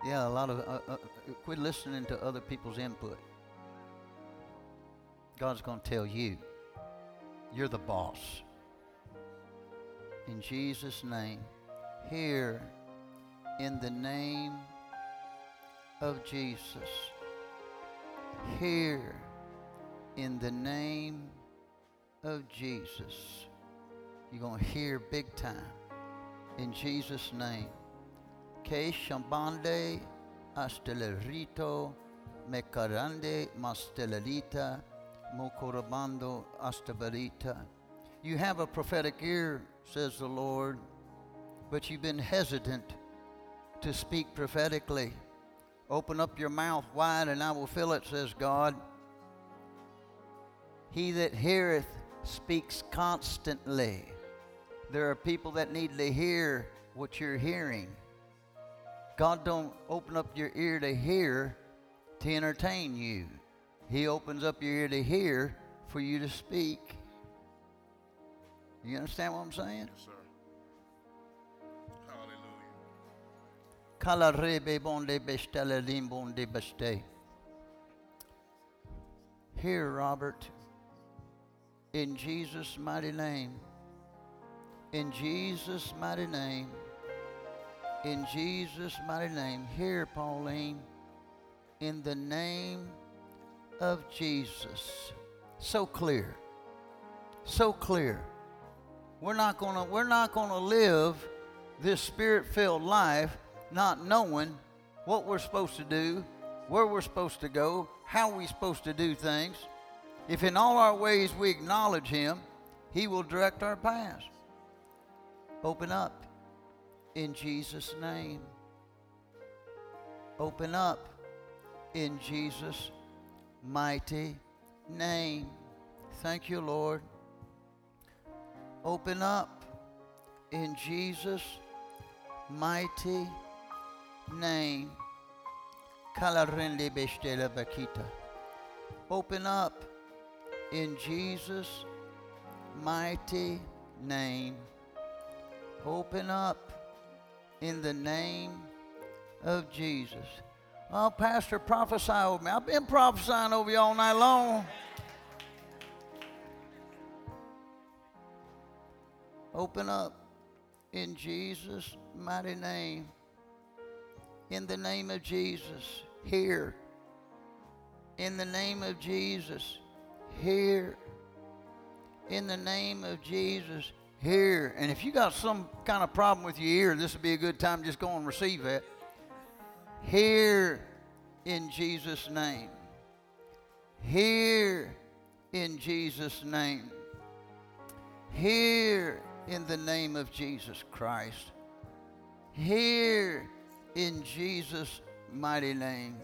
Yeah, a lot of. Uh, uh, quit listening to other people's input. God's going to tell you. You're the boss. In Jesus' name here in the name of Jesus. Here in the name of Jesus. You're going to hear big time in Jesus' name. Que shambande astelerito mekarande mastelerita mokorabando astabarita. You have a prophetic ear, says the Lord but you've been hesitant to speak prophetically. Open up your mouth wide, and I will fill it, says God. He that heareth speaks constantly. There are people that need to hear what you're hearing. God don't open up your ear to hear to entertain you. He opens up your ear to hear for you to speak. You understand what I'm saying?
Yes, sir.
Kala rebe bonde bestele limbonde beste. Here, Robert, in Jesus' mighty name, in Jesus' mighty name, in Jesus' mighty name, here, Pauline, in the name of Jesus. So clear. So clear. We're not gonna we're not gonna live this spirit-filled life not knowing what we're supposed to do, where we're supposed to go, how we're supposed to do things. If in all our ways we acknowledge Him, He will direct our paths. Open up in Jesus' name. Open up in Jesus' mighty name. Thank you, Lord. Open up in Jesus' mighty name. Open up in Jesus' mighty name. Open up in the name of Jesus. Oh, Pastor, prophesy over me. I've been prophesying over you all night long. Open up in Jesus' mighty name in the name of Jesus, here. In the name of Jesus, here. In the name of Jesus, here. And if you got some kind of problem with your ear, this would be a good time just go and receive it. Here in Jesus' name. Here in Jesus' name. Here in the name of Jesus Christ. Here in Jesus' mighty name.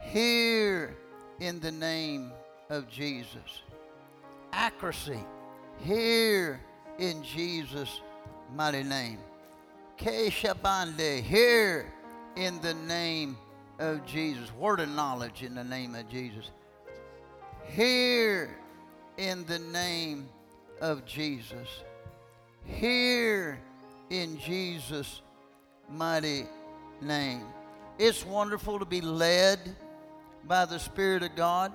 Here in the name of Jesus. Accuracy, here in Jesus' mighty name. Keshabande, here in the name of Jesus. Word of knowledge in the name of Jesus. Here in the name of Jesus. Here in Jesus' mighty name. It's wonderful to be led by the Spirit of God.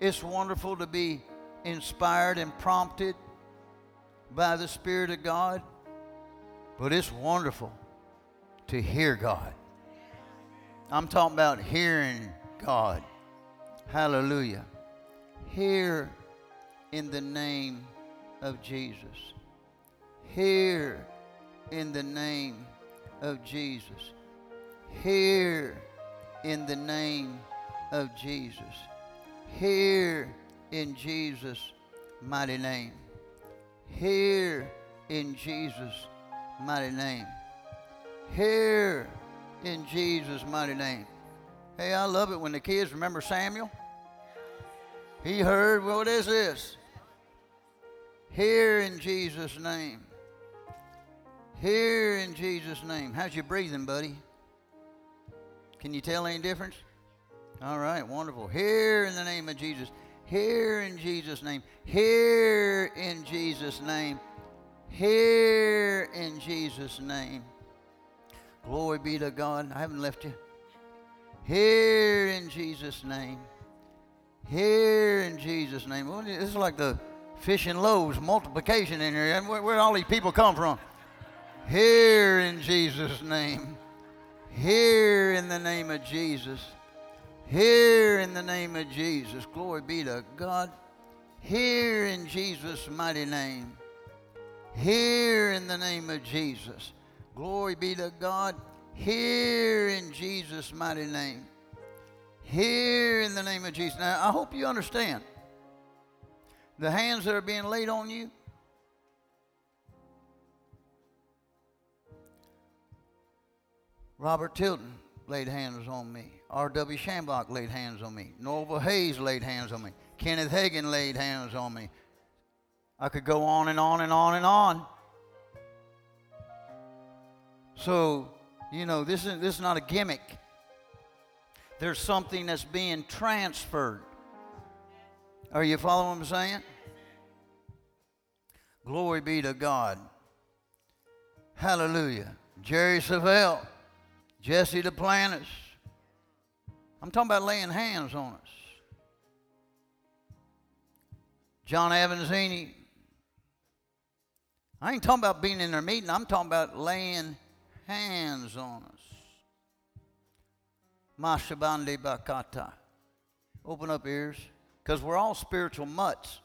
It's wonderful to be inspired and prompted by the Spirit of God. But it's wonderful to hear God. I'm talking about hearing God. Hallelujah. Hear in the name of Jesus. Hear in the name of Jesus. Hear in the name of Jesus. Here in Jesus' mighty name. Here in Jesus' mighty name. Here in Jesus' mighty name. Hey, I love it when the kids remember Samuel. He heard, what is this? Here in Jesus' name. Here in Jesus' name. How's your breathing, buddy? Can you tell any difference? All right, wonderful. Here in the name of Jesus. Here in Jesus' name. Here in Jesus' name. Here in Jesus' name. Glory be to God. I haven't left you. Here in Jesus' name. Here in Jesus' name. This is like the fish and loaves multiplication in here. Where, where all these people come from? Here in Jesus' name. Here in the name of Jesus. Here in the name of Jesus. Glory be to God. Here in Jesus' mighty name. Here in the name of Jesus. Glory be to God. Here in Jesus' mighty name. Here in the name of Jesus. Now, I hope you understand. The hands that are being laid on you, Robert Tilton laid hands on me. R.W. Schambach laid hands on me. Norval Hayes laid hands on me. Kenneth Hagin laid hands on me. I could go on and on and on and on. So, you know, this is, this is not a gimmick. There's something that's being transferred. Are you following what I'm saying? Glory be to God. Hallelujah. Jerry Savelle, Jesse Duplantis. I'm talking about laying hands on us. John Avanzini. I ain't talking about being in their meeting. I'm talking about laying hands on us. Mashabandi Bakata. Open up ears. Because we're all spiritual mutts.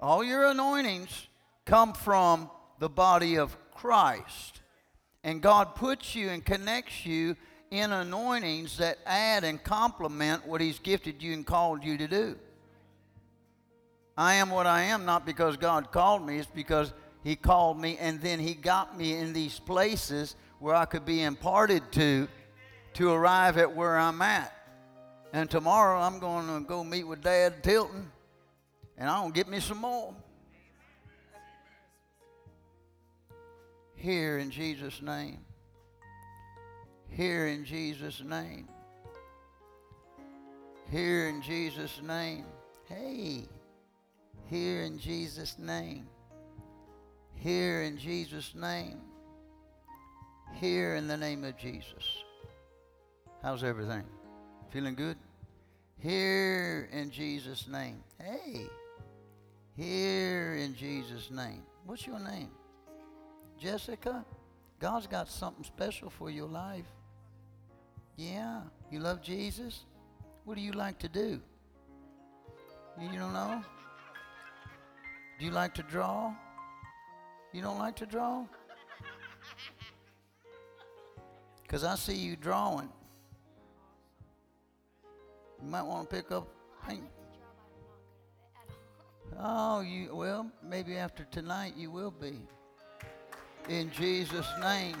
All your anointings come from the body of Christ. And God puts you and connects you in anointings that add and complement what He's gifted you and called you to do. I am what I am not because God called me, it's because He called me and then He got me in these places where I could be imparted to to arrive at where I'm at. And tomorrow I'm going to go meet with Dad Tilton and I'm going to get me some more. Here in Jesus' name. Here in Jesus' name. Here in Jesus' name. Hey. Here in Jesus' name. Here in Jesus' name. Here in the name of Jesus. How's everything? Feeling good? Here in Jesus' name. Hey. Here in Jesus' name. What's your name? Jessica? God's got something special for your life. Yeah. You love Jesus? What do you like to do? You don't know? Do you like to draw? You don't like to draw? Because I see you drawing. You might want to pick up paint. Oh, you well, maybe after tonight you will be. In Jesus' name.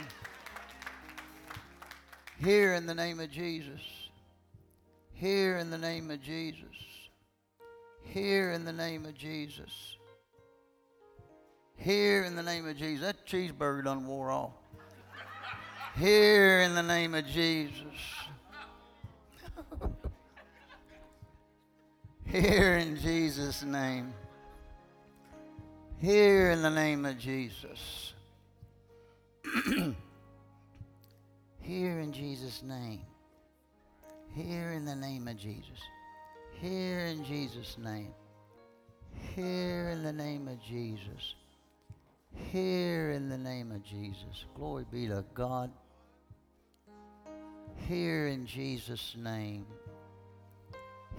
Here in the name of Jesus. Here in the name of Jesus. Here in the name of Jesus. Here in the name of Jesus. That cheeseburger done wore off. Here in the name of Jesus. Here in Jesus' name. Here in the name of Jesus. Here in Jesus' name. Here in the name of Jesus. Here in Jesus' name. Here in the name of Jesus. Here in the name of Jesus. Glory be to God. Here in Jesus' name.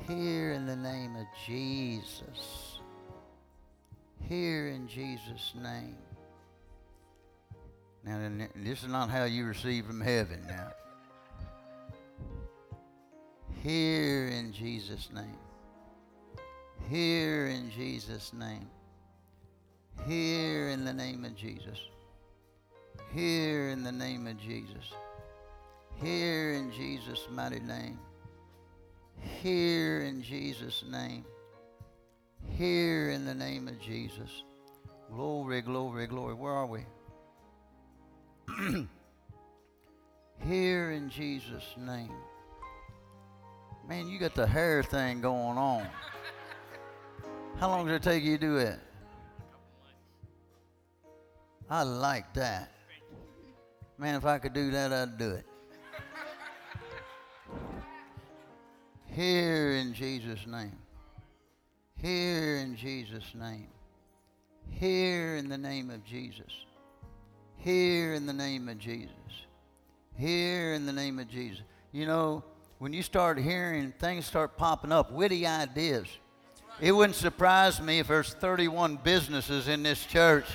Here in the name of Jesus. Here in Jesus' name. Now, this is not how you receive from heaven now. Here in Jesus' name. Here in Jesus' name. Here in the name of Jesus. Here in the name of Jesus. Here in Jesus' mighty name. Here in Jesus' name. Here in the name of Jesus. Glory, glory, glory. Where are we? Here in Jesus' name. Man, you got the hair thing going on. How long does it take you to do it? I like that. Man, if I could do that, I'd do it. Here in Jesus' name. Here in Jesus' name. Here in the name of Jesus. Here in the name of Jesus. Here in the name of Jesus. You know, when you start hearing things start popping up, witty ideas. It wouldn't surprise me if there's 31 businesses in this church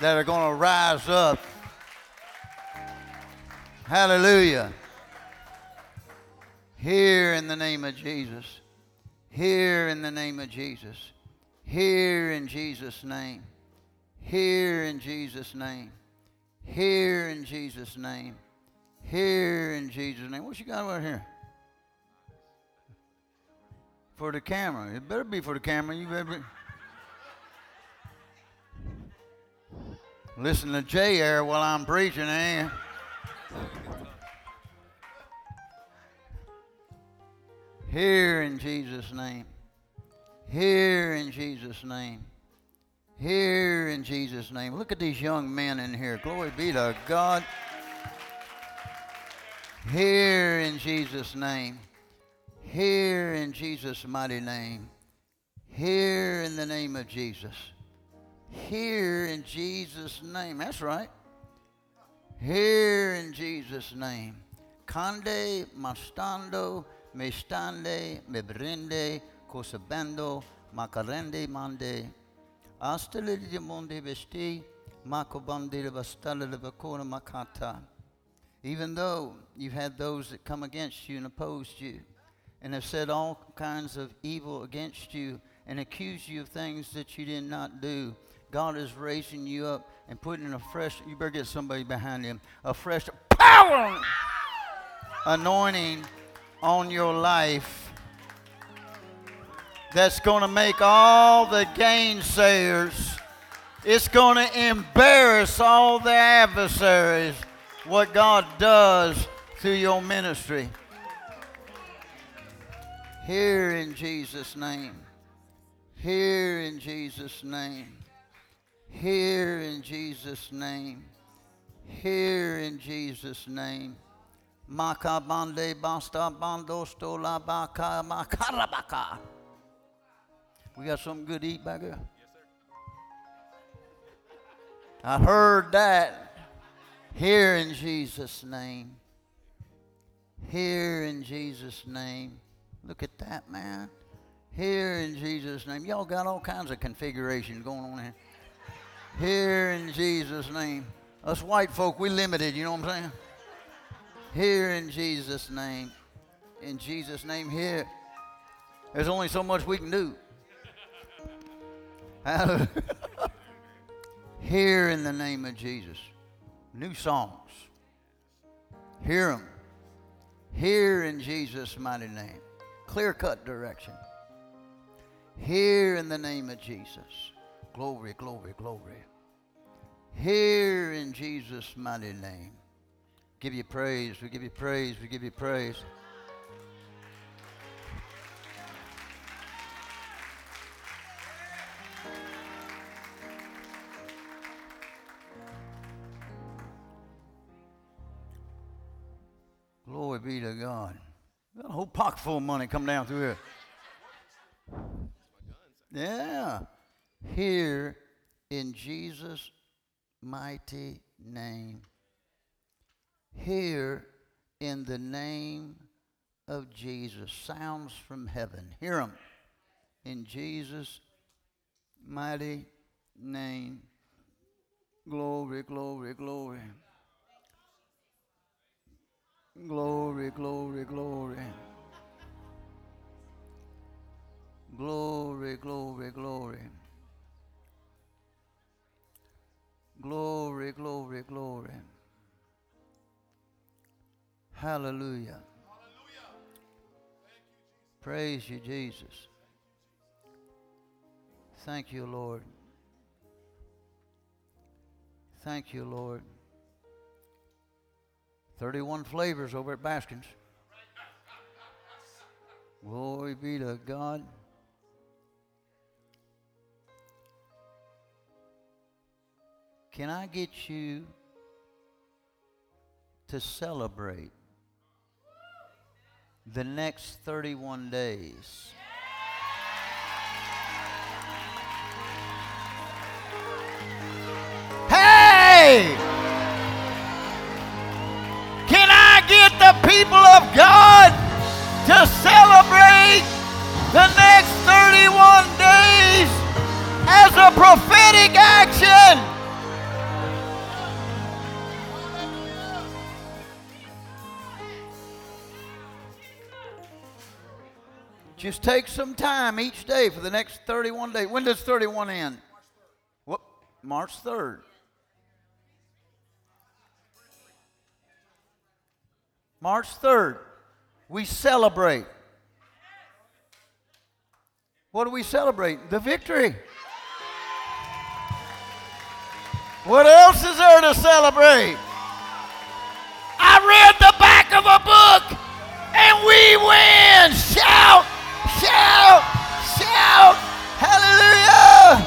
that are going to rise up. Hallelujah. Here in the name of Jesus. Here in the name of Jesus. Here in Jesus' name. Here in Jesus' name. Here in Jesus' name. Here in Jesus' name. What you got over here? For the camera. It better be for the camera. You better be. Listen to J Air while I'm preaching, eh? Here in Jesus' name. Here in Jesus' name. Here in Jesus' name. Look at these young men in here. Glory be to God. Here in Jesus' name. Here in Jesus' mighty name. Here in the name of Jesus. Here in Jesus' name. That's right. Here in Jesus' name. Conde mastando me stande me brinde cosabendo macarende mande astele di monde vesti macobande de bastale de bacona macata. Even though you've had those that come against you and opposed you and have said all kinds of evil against you and accused you of things that you did not do, God is raising you up and putting a fresh, you better get somebody behind him, a fresh power anointing on your life that's going to make all the gainsayers, it's going to embarrass all the adversaries what God does through your ministry. Here in Jesus' name. Here in Jesus' name. Here in Jesus' name. Here in Jesus' name. Makabande basta baka makarabaka. We got something good to eat back there? I heard that. Here in Jesus' name. Here in Jesus' name. Look at that, man. Here in Jesus' name. Y'all got all kinds of configurations going on here. Here in Jesus' name. Us white folk, we limited, you know what I'm saying? Here in Jesus' name. In Jesus' name, here. There's only so much we can do. here in the name of Jesus. New songs. Hear them. Here in Jesus' mighty name. Clear cut direction. Here in the name of Jesus. Glory, glory, glory. Here in Jesus' mighty name. Give you praise. We give you praise. We give you praise. Glory be to God. Got a whole pocket full of money come down through here. Yeah. Here in Jesus' mighty name. Here in the name of Jesus. Sounds from heaven. Hear them. In Jesus' mighty name. Glory, glory, glory. Glory, glory, glory. Glory, glory, glory. Glory, glory, glory. Hallelujah. Praise you, Jesus. Thank you, Lord. Thank you, Lord. 31 flavors over at Baskins. Glory be to God. Can I get you to celebrate the next 31 days? Hey! Can I get the people of God to celebrate the next 31 days as a prophetic action? Just take some time each day for the next 31 days. When does 31 end? What? March 3rd. March 3rd, we celebrate. What do we celebrate? The victory. What else is there to celebrate? I read the back of a book and we win. Shout, shout, shout. Hallelujah.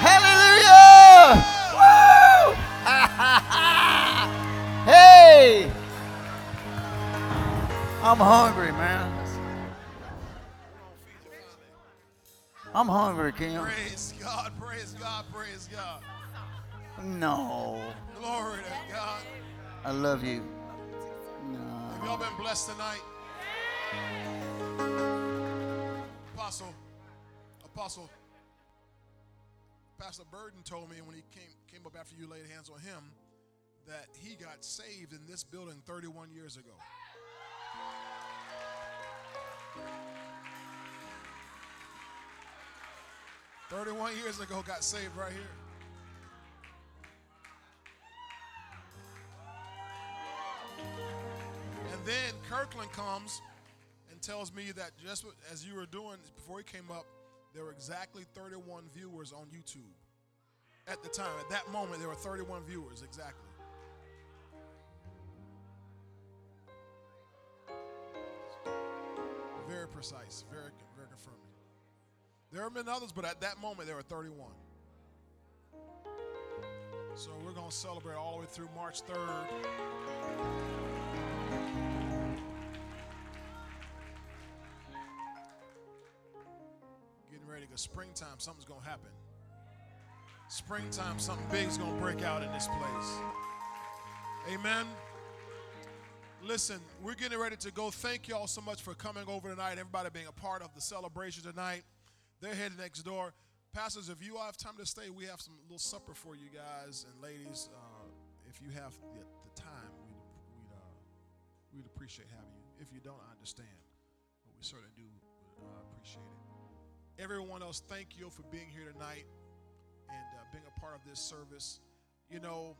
Hallelujah. Woo. hey. I'm hungry, man. I'm hungry, Kim.
Praise God, praise God, praise God.
No,
Glory to God.
I love you.
Have y'all been blessed tonight? Apostle, Apostle, Pastor Burden told me when he came came up after you laid hands on him that he got saved in this building 31 years ago. Thirty-one years ago, got saved right here. And then Kirkland comes tells me that just as you were doing before he came up, there were exactly 31 viewers on YouTube. At the time, at that moment, there were 31 viewers exactly. Very precise, very, very confirming. There have been others, but at that moment, there were 31. So we're going to celebrate all the way through March 3rd. Ready because springtime, something's going to happen. Springtime, something big's going to break out in this place. Amen. Listen, we're getting ready to go. Thank you all so much for coming over tonight. Everybody being a part of the celebration tonight. They're headed next door. Pastors, if you all have time to stay, we have some little supper for you guys and ladies. Uh, if you have the, the time, we'd, we'd, uh, we'd appreciate having you. If you don't, I understand. But we certainly do uh, appreciate it. Everyone else, thank you for being here tonight and uh, being a part of this service. You know,